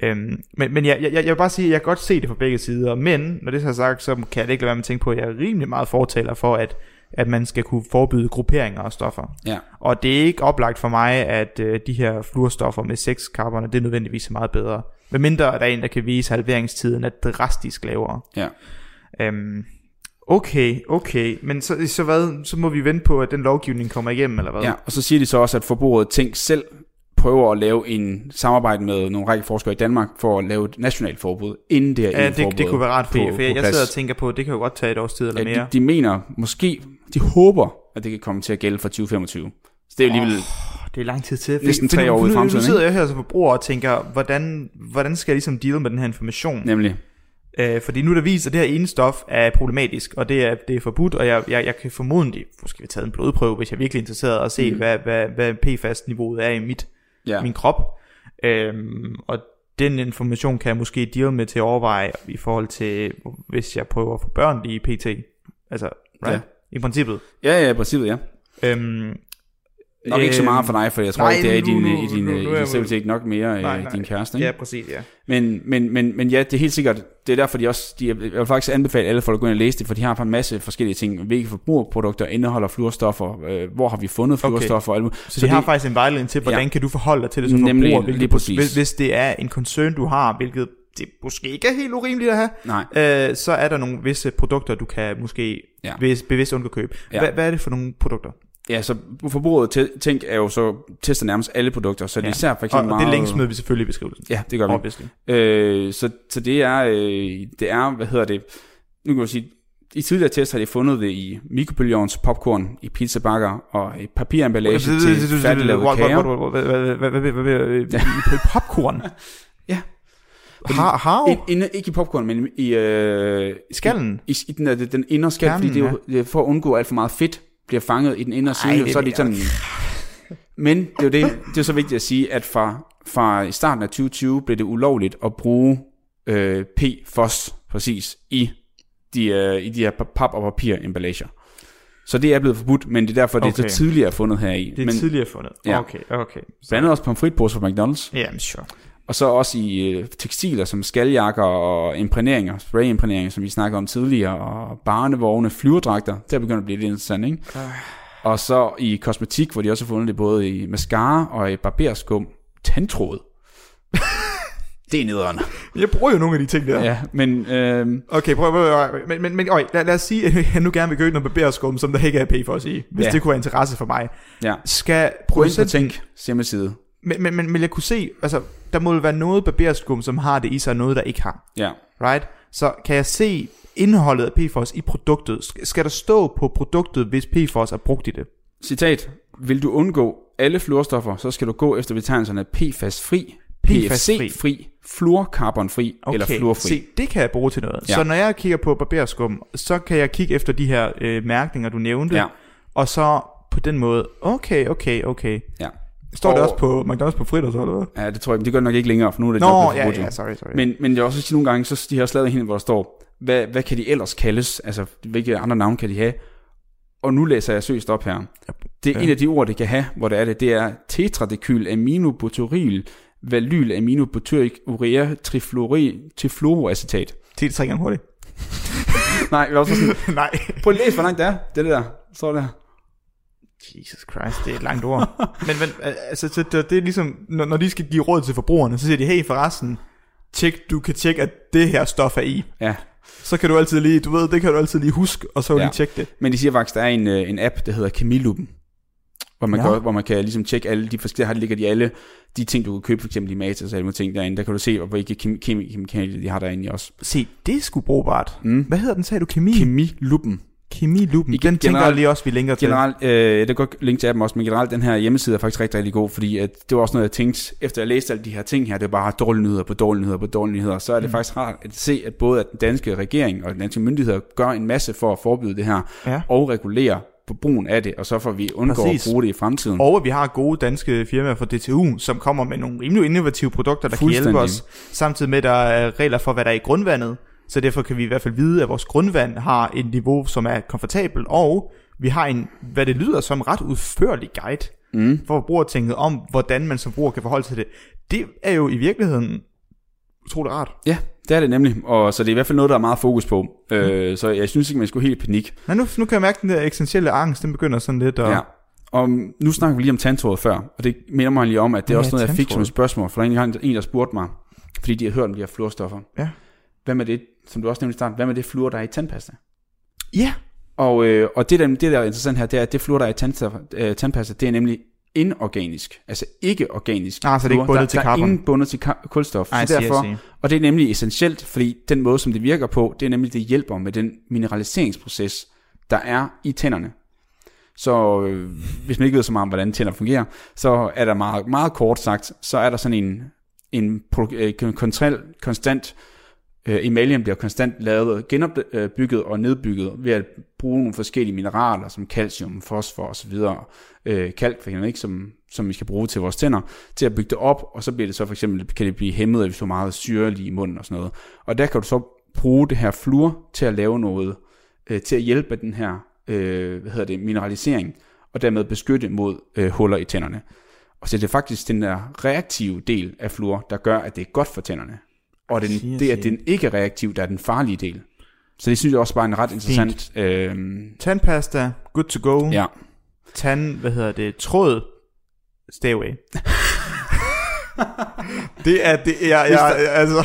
Øhm, men men jeg, jeg, jeg vil bare sige, at jeg kan godt se det fra begge sider. Men når det så er sagt, så kan jeg ikke lade være med at tænke på, at jeg er rimelig meget fortaler for, at, at man skal kunne forbyde grupperinger af stoffer. Ja. Og det er ikke oplagt for mig, at øh, de her fluorstoffer med 6 karboner, det er nødvendigvis meget bedre. Med mindre der er en, der kan vise, at halveringstiden er drastisk lavere. Ja. Øhm, okay, okay. Men så, så hvad? Så må vi vente på, at den lovgivning kommer igennem, eller hvad? Ja, og så siger de så også, at forbruget Tænk selv prøver at lave en samarbejde med nogle række forskere i Danmark for at lave et nationalt forbud, inden det her Ja, det, det kunne være ret på- fedt, for jeg, jeg sidder og tænker på, at det kan jo godt tage et års tid eller Ja, mere. de, de mener måske, de håber, at det kan komme til at gælde fra 2025. Så det er jo alligevel, Det er lang tid til. Næsten tre år ude i fremtiden, Nu sidder jeg her som forbruger og tænker, hvordan, hvordan skal jeg ligesom deal med den her information? nemlig, Øh, fordi nu er der vist, at det her ene stof er problematisk, og det er, det er forbudt, og jeg, jeg, jeg kan formodentlig, måske vi tage en blodprøve, hvis jeg er virkelig interesseret, og se, mm. hvad, hvad, hvad PFAS-niveauet er i mit, ja. ja. min krop. Øhm, og den information kan jeg måske deal med til at overveje i forhold til, hvis jeg prøver at få børn lige pt. Altså, right? I princippet. Ja, ja, i princippet, ja. Øhm, Nok ikke så øhm, meget for dig, for jeg tror nej, ikke, det er i nu- din, nu- i din, nu- i nu din er jeg- stabilitet nok mere Nej, nej, nej. din kæreste. Ikke? Ja, præcis, ja. Men, men, men, men ja, det er helt sikkert, det er derfor de også, de, jeg vil faktisk anbefale alle folk at gå ind og læse det, for de har en masse forskellige ting, hvilke forbrugerprodukter indeholder fluorstoffer, øh, hvor har vi fundet Okay. fluorstoffer, og alt. Så, så de har faktisk en vejledning til, hvordan Ja. kan du forholde dig til det som Nemlig, forbruger, hvilket, lige præcis. hvis, hvis det er en concern, du har, hvilket det måske ikke er helt urimeligt at have, Nej, øh, så er der nogle visse produkter, du kan måske Ja. bevidst undgå købe. Ja. Hvad, hvad er det for nogle produkter? Ja, så forbruget tænk er jo så, tester nærmest alle produkter, så det er Ja. især for Og, eksempel og det meget... link smider vi selvfølgelig i beskrivelsen. Ja, det gør vi. Øh, så, så det er, øh, det er, hvad hedder det, nu kan man sige, i tidligere test har de fundet det i mikrobølgeovns popcorn, i pizzabakker og i papiremballage til færdiglavet kager. I popcorn? *laughs* Ja. Har, har Inde, ikke i popcorn, men i, øh, skallen? i, i den, den indre skal, fordi det er, det for at undgå alt for meget fedt bliver fanget i den indre side, så er er- sådan... Men det er jo det, det er så vigtigt at sige, at fra, fra i starten af 2020 blev det ulovligt at bruge øh, PFOS præcis i de, øh, i de her pap- og papiremballager. Så det er blevet forbudt, men det er derfor, det er Okay. så tidligere fundet her i. Det er men tidligere fundet. Ja. Okay, okay. blandt andet også pomfritposer fra McDonald's. Ja, yeah, sure. Og så også i øh, tekstiler som skaljakker og imprægneringer, sprayimprægneringer, som vi snakkede om tidligere, og barnevogne, flyverdragter, der begynder at blive lidt interessant, ikke? Og så i kosmetik, hvor de også har fundet det både i mascara og i barberskum, tandtråd. *laughs* det er nederen. Jeg bruger jo nogle af de ting der. Ja, men øh, Okay, prøv, prøv, prøv, men, men, men øj, lad, lad os sige, at *laughs* jeg nu gerne vil købe noget barberskum, som der ikke er PFOS i, hvis Ja. det kunne være interesse for mig. ja, Skal gå ind på Tænk hjemmeside. Men, men, men, men jeg kunne se, altså, der må jo være noget barberskum, som har det i sig, og noget, der ikke har. Ja, Right? Så kan jeg se indholdet af PFOS i produktet? Sk- Skal der stå på produktet, hvis PFOS er brugt i det? citat. Vil du undgå alle fluorstoffer, så skal du gå efter betegnelserne PFAS-fri. PFC-fri, fluorkarbonfri okay. eller fluorfri. se, det kan jeg bruge til noget. Ja. Så når jeg kigger på barberskum, så kan jeg kigge efter de her øh, mærkninger, du nævnte, Ja, og så på den måde, okay, okay, okay. ja. Står det Og- også på McDonald's på fritter, så eller hvad? Ja, det tror jeg, men det gør det nok ikke længere, for nu er det Nå, nok ja, ja, sorry, sorry. Men, men jeg også sige nogle gange, så de har også lavet en hvor der står, hvad, hvad kan de ellers kaldes? Altså, hvilke andre navne kan de have? Og nu læser jeg søst op her. Det er Ja. en af de ord, det kan have, hvor det er det, det er tetradecyl aminobutyryl valyl aminobutyric urea trifluori, trifluoroacetat. Det tre gange hurtigt. *laughs* Nej, jeg var også sådan, *laughs* Nej. prøv at læse, hvor langt det er. Det er det der. Så der. Jesus Christ, det er et langt ord. *laughs* men, men altså, så det, det er ligesom, når, når de skal give råd til forbrugerne, så siger de, hey forresten, tjek, du kan tjekke, at det her stof er i. Ja, Så kan du altid lige, du ved, det kan du altid lige huske, og så ja. Lige tjekke det. men de siger faktisk, der er en, øh, en app, der hedder Kemiluppen. Hvor man, Ja. kan, hvor man kan ligesom tjekke alle de forskellige, her ligger de alle de ting, du kan købe, for eksempel i Matas og alle mulige ting derinde. Der kan du se, hvilke kemi- kemi- kemikalier de har derinde også. Se, det er sgu brugbart. Mm. Hvad hedder den, sagde du? Kemi? Kemiluppen. Kemiluppen. Igen, Den tænker generelt- jeg lige også, vi linker til. Generelt, øh, det kan godt linke til appen også, men generelt den her hjemmeside er faktisk rigtig, rigtig god, fordi at det var også noget, jeg tænkte, efter jeg læste alle de her ting her, det var bare dårlige nyheder på dårlige nyheder på dårlige nyheder, så er det mm. faktisk rart at se, at både at den danske regering og den danske myndigheder gør en masse for at forbyde det her, Ja. og regulere på brugen af det, og så får vi undgå Præcis. at bruge det i fremtiden. Og at vi har gode danske firmaer fra DTU, som kommer med nogle rimelig innovative produkter, der kan hjælpe os. Samtidig med, at der er regler for, hvad der er i grundvandet. Så derfor kan vi i hvert fald vide, at vores grundvand har et niveau, som er komfortabelt, og vi har en, hvad det lyder som, ret udførlig guide Mm. for forbrugertænket om, hvordan man som bruger kan forholde sig til det. Det er jo i virkeligheden utroligt rart. Ja, det er det nemlig, og så det er i hvert fald noget, der er meget fokus på. Øh, så jeg synes ikke, man skulle helt panik. Men nu, nu kan jeg mærke, at den der eksistentielle angst, den begynder sådan lidt at... Ja. Og nu snakker vi lige om tandtråd før, og det minder mig lige om, at det er også noget, jeg fik som et spørgsmål, for der er en, en, der spurgte mig, fordi de har hørt om de her fluorstoffer. Ja. Hvad med det, som du også nævnte i starten, hvad med det fluor, der er i tandpasta? Ja. Og, øh, og det, der, det, der er interessant her, det er, at det fluor, der er i tandstoffer, øh, tandpasta, det er nemlig inorganisk, altså ikke organisk. Ah, så det er ikke bundet der, til der carbon. er ingen bundet til kulstof. Ej, så siger, derfor, siger. og det er nemlig essentielt, fordi den måde, som det virker på, det er nemlig, det hjælper med den mineraliseringsproces, der er i tænderne. Så øh, hvis man ikke ved så meget om, hvordan tænder fungerer, så er der meget, meget kort sagt, så er der sådan en, en pro- øh, konstant, øh, emaljen bliver konstant lavet, genopbygget øh, og nedbygget ved at bruge nogle forskellige mineraler, som calcium, fosfor osv., øh, kalk for eksempel, ikke, som, som vi skal bruge til vores tænder, til at bygge det op, og så bliver det så for eksempel, kan det blive hæmmet, hvis du har meget syrlig i munden og sådan noget. Og der kan du så bruge det her fluor til at lave noget, øh, til at hjælpe den her, øh, hvad hedder det, mineralisering, og dermed beskytte mod øh, huller i tænderne. Og så er det faktisk den der reaktive del af fluor, der gør, at det er godt for tænderne. Og den, Siger, det, at den ikke er reaktiv, der er den farlige del. Så det synes jeg også bare er en ret interessant... Øh, Tandpasta, good to go. ja. Tand, hvad hedder det, tråd, stay away. *laughs* det er, det er, jeg, jeg, altså,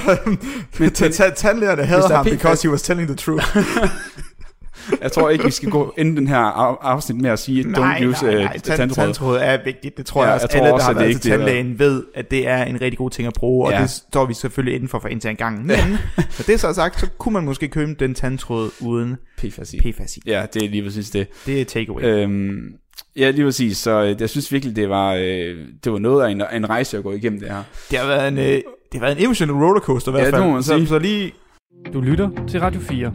men *laughs* tandlægerne hader der er ham, because he was telling the truth. *laughs* Jeg tror ikke, vi skal gå ende den her af- afsnit med at sige, don't use nej, øh, nej, tand, tandtråd. tandtråd er vigtigt. Det tror Ja, jeg også, jeg tror alle, der også, har at det været til det, tandlægen, ved, at det er en rigtig god ting at bruge, og Ja. det står vi selvfølgelig inden for for indtil en gang. Men, når det er så sagt, så kunne man måske købe den tandtråd uden PFAS. PFAS. Ja, det er lige præcis det. Det er takeaway. Øhm, ja, lige præcis. Så øh, jeg synes virkelig, det var, øh, det var noget af en, en rejse at gå igennem det her. Det har været en, øh, det har været en emotional rollercoaster i hvert Ja, det fald. må man så, sige. så lige Du lytter til Radio 4.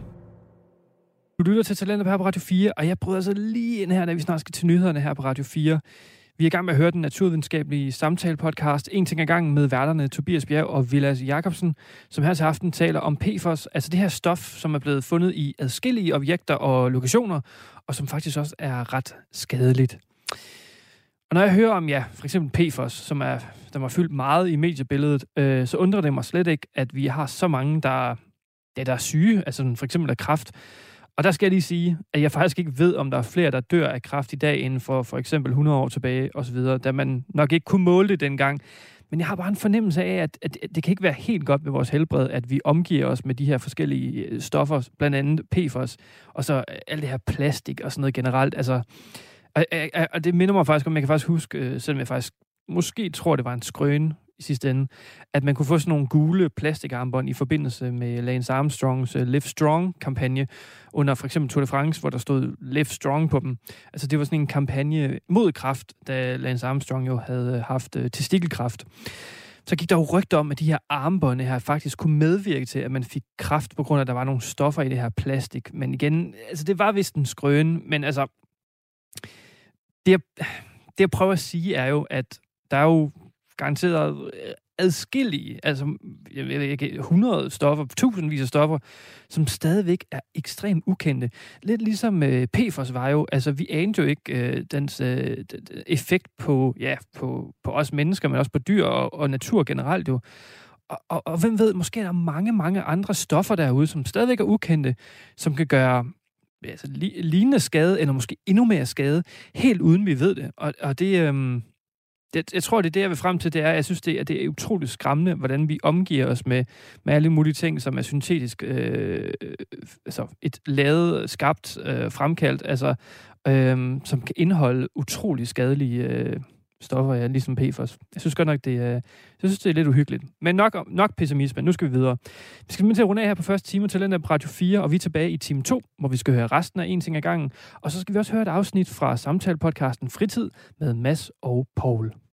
Du lytter til Talentet her på Radio 4, og jeg bryder så lige ind her, da vi snart skal til nyhederne her på Radio 4. Vi er i gang med at høre den naturvidenskabelige samtale-podcast En ting ad gangen med værterne Tobias Bjerg og Vilas Jakobsen, som her til aften taler om PFOS, altså det her stof, som er blevet fundet i adskillige objekter og lokationer, og som faktisk også er ret skadeligt. Og når jeg hører om, ja, for eksempel PFOS, som er, der var fyldt meget i mediebilledet, øh, så undrer det mig slet ikke, at vi har så mange, der, ja, der er syge, altså for eksempel af kræft. Og der skal jeg lige sige, at jeg faktisk ikke ved, om der er flere, der dør af kræft i dag, inden for for eksempel 100 år tilbage osv., da man nok ikke kunne måle det dengang. Men jeg har bare en fornemmelse af, at, at det kan ikke være helt godt med vores helbred, at vi omgiver os med de her forskellige øh, stoffer, blandt andet PFOS, og så øh, alt det her plastik og sådan noget generelt. Altså, og, og, og det minder mig faktisk om, jeg kan faktisk huske, øh, selvom jeg faktisk måske tror, det var en skrøne i sidste ende, at man kunne få sådan nogle gule plastikarmbånd i forbindelse med Lance Armstrongs øh, Live Strong-kampagne under for eksempel Tour de France, hvor der stod Live Strong på dem. Altså det var sådan en kampagne mod kraft, da Lance Armstrong jo havde øh, haft uh, testikelkræft. Så gik der jo rygter om, at de her armbånd her faktisk kunne medvirke til, at man fik kraft på grund af, at der var nogle stoffer i det her plastik. Men igen, altså det var vist en skrøne, men altså, det jeg, det jeg prøver at sige er jo, at der er jo garanteret øh, adskillige, altså jeg ved ikke, 100 stoffer, tusindvis af stoffer, som stadigvæk er ekstremt ukendte. Lidt ligesom øh, PFOS var jo, altså vi anede jo ikke øh, dens øh, effekt på, ja, på, på os mennesker, men også på dyr og, og natur generelt jo. Og, og, og hvem ved, måske er der mange, mange andre stoffer derude, som stadigvæk er ukendte, som kan gøre altså, lignende skade, eller måske endnu mere skade, helt uden vi ved det. Og, og det, øhm, det, jeg tror, det er det, jeg vil frem til, det er, jeg synes, det er, det er utroligt skræmmende, hvordan vi omgiver os med, med alle mulige ting, som er syntetisk, øh, øh altså et lavet, skabt, øh, fremkaldt, altså, øh, som kan indeholde utrolig skadelige øh, stoffer, ja, ligesom PFOS. Jeg synes godt nok, det er, jeg synes, det er lidt uhyggeligt. Men nok, nok pessimisme. Nu skal vi videre. Vi skal til at runde af her på første time til den der Radio 4, og vi er tilbage i time 2, hvor vi skal høre resten af en ting ad gangen. Og så skal vi også høre et afsnit fra samtalepodcasten Fritid med Mass og Paul.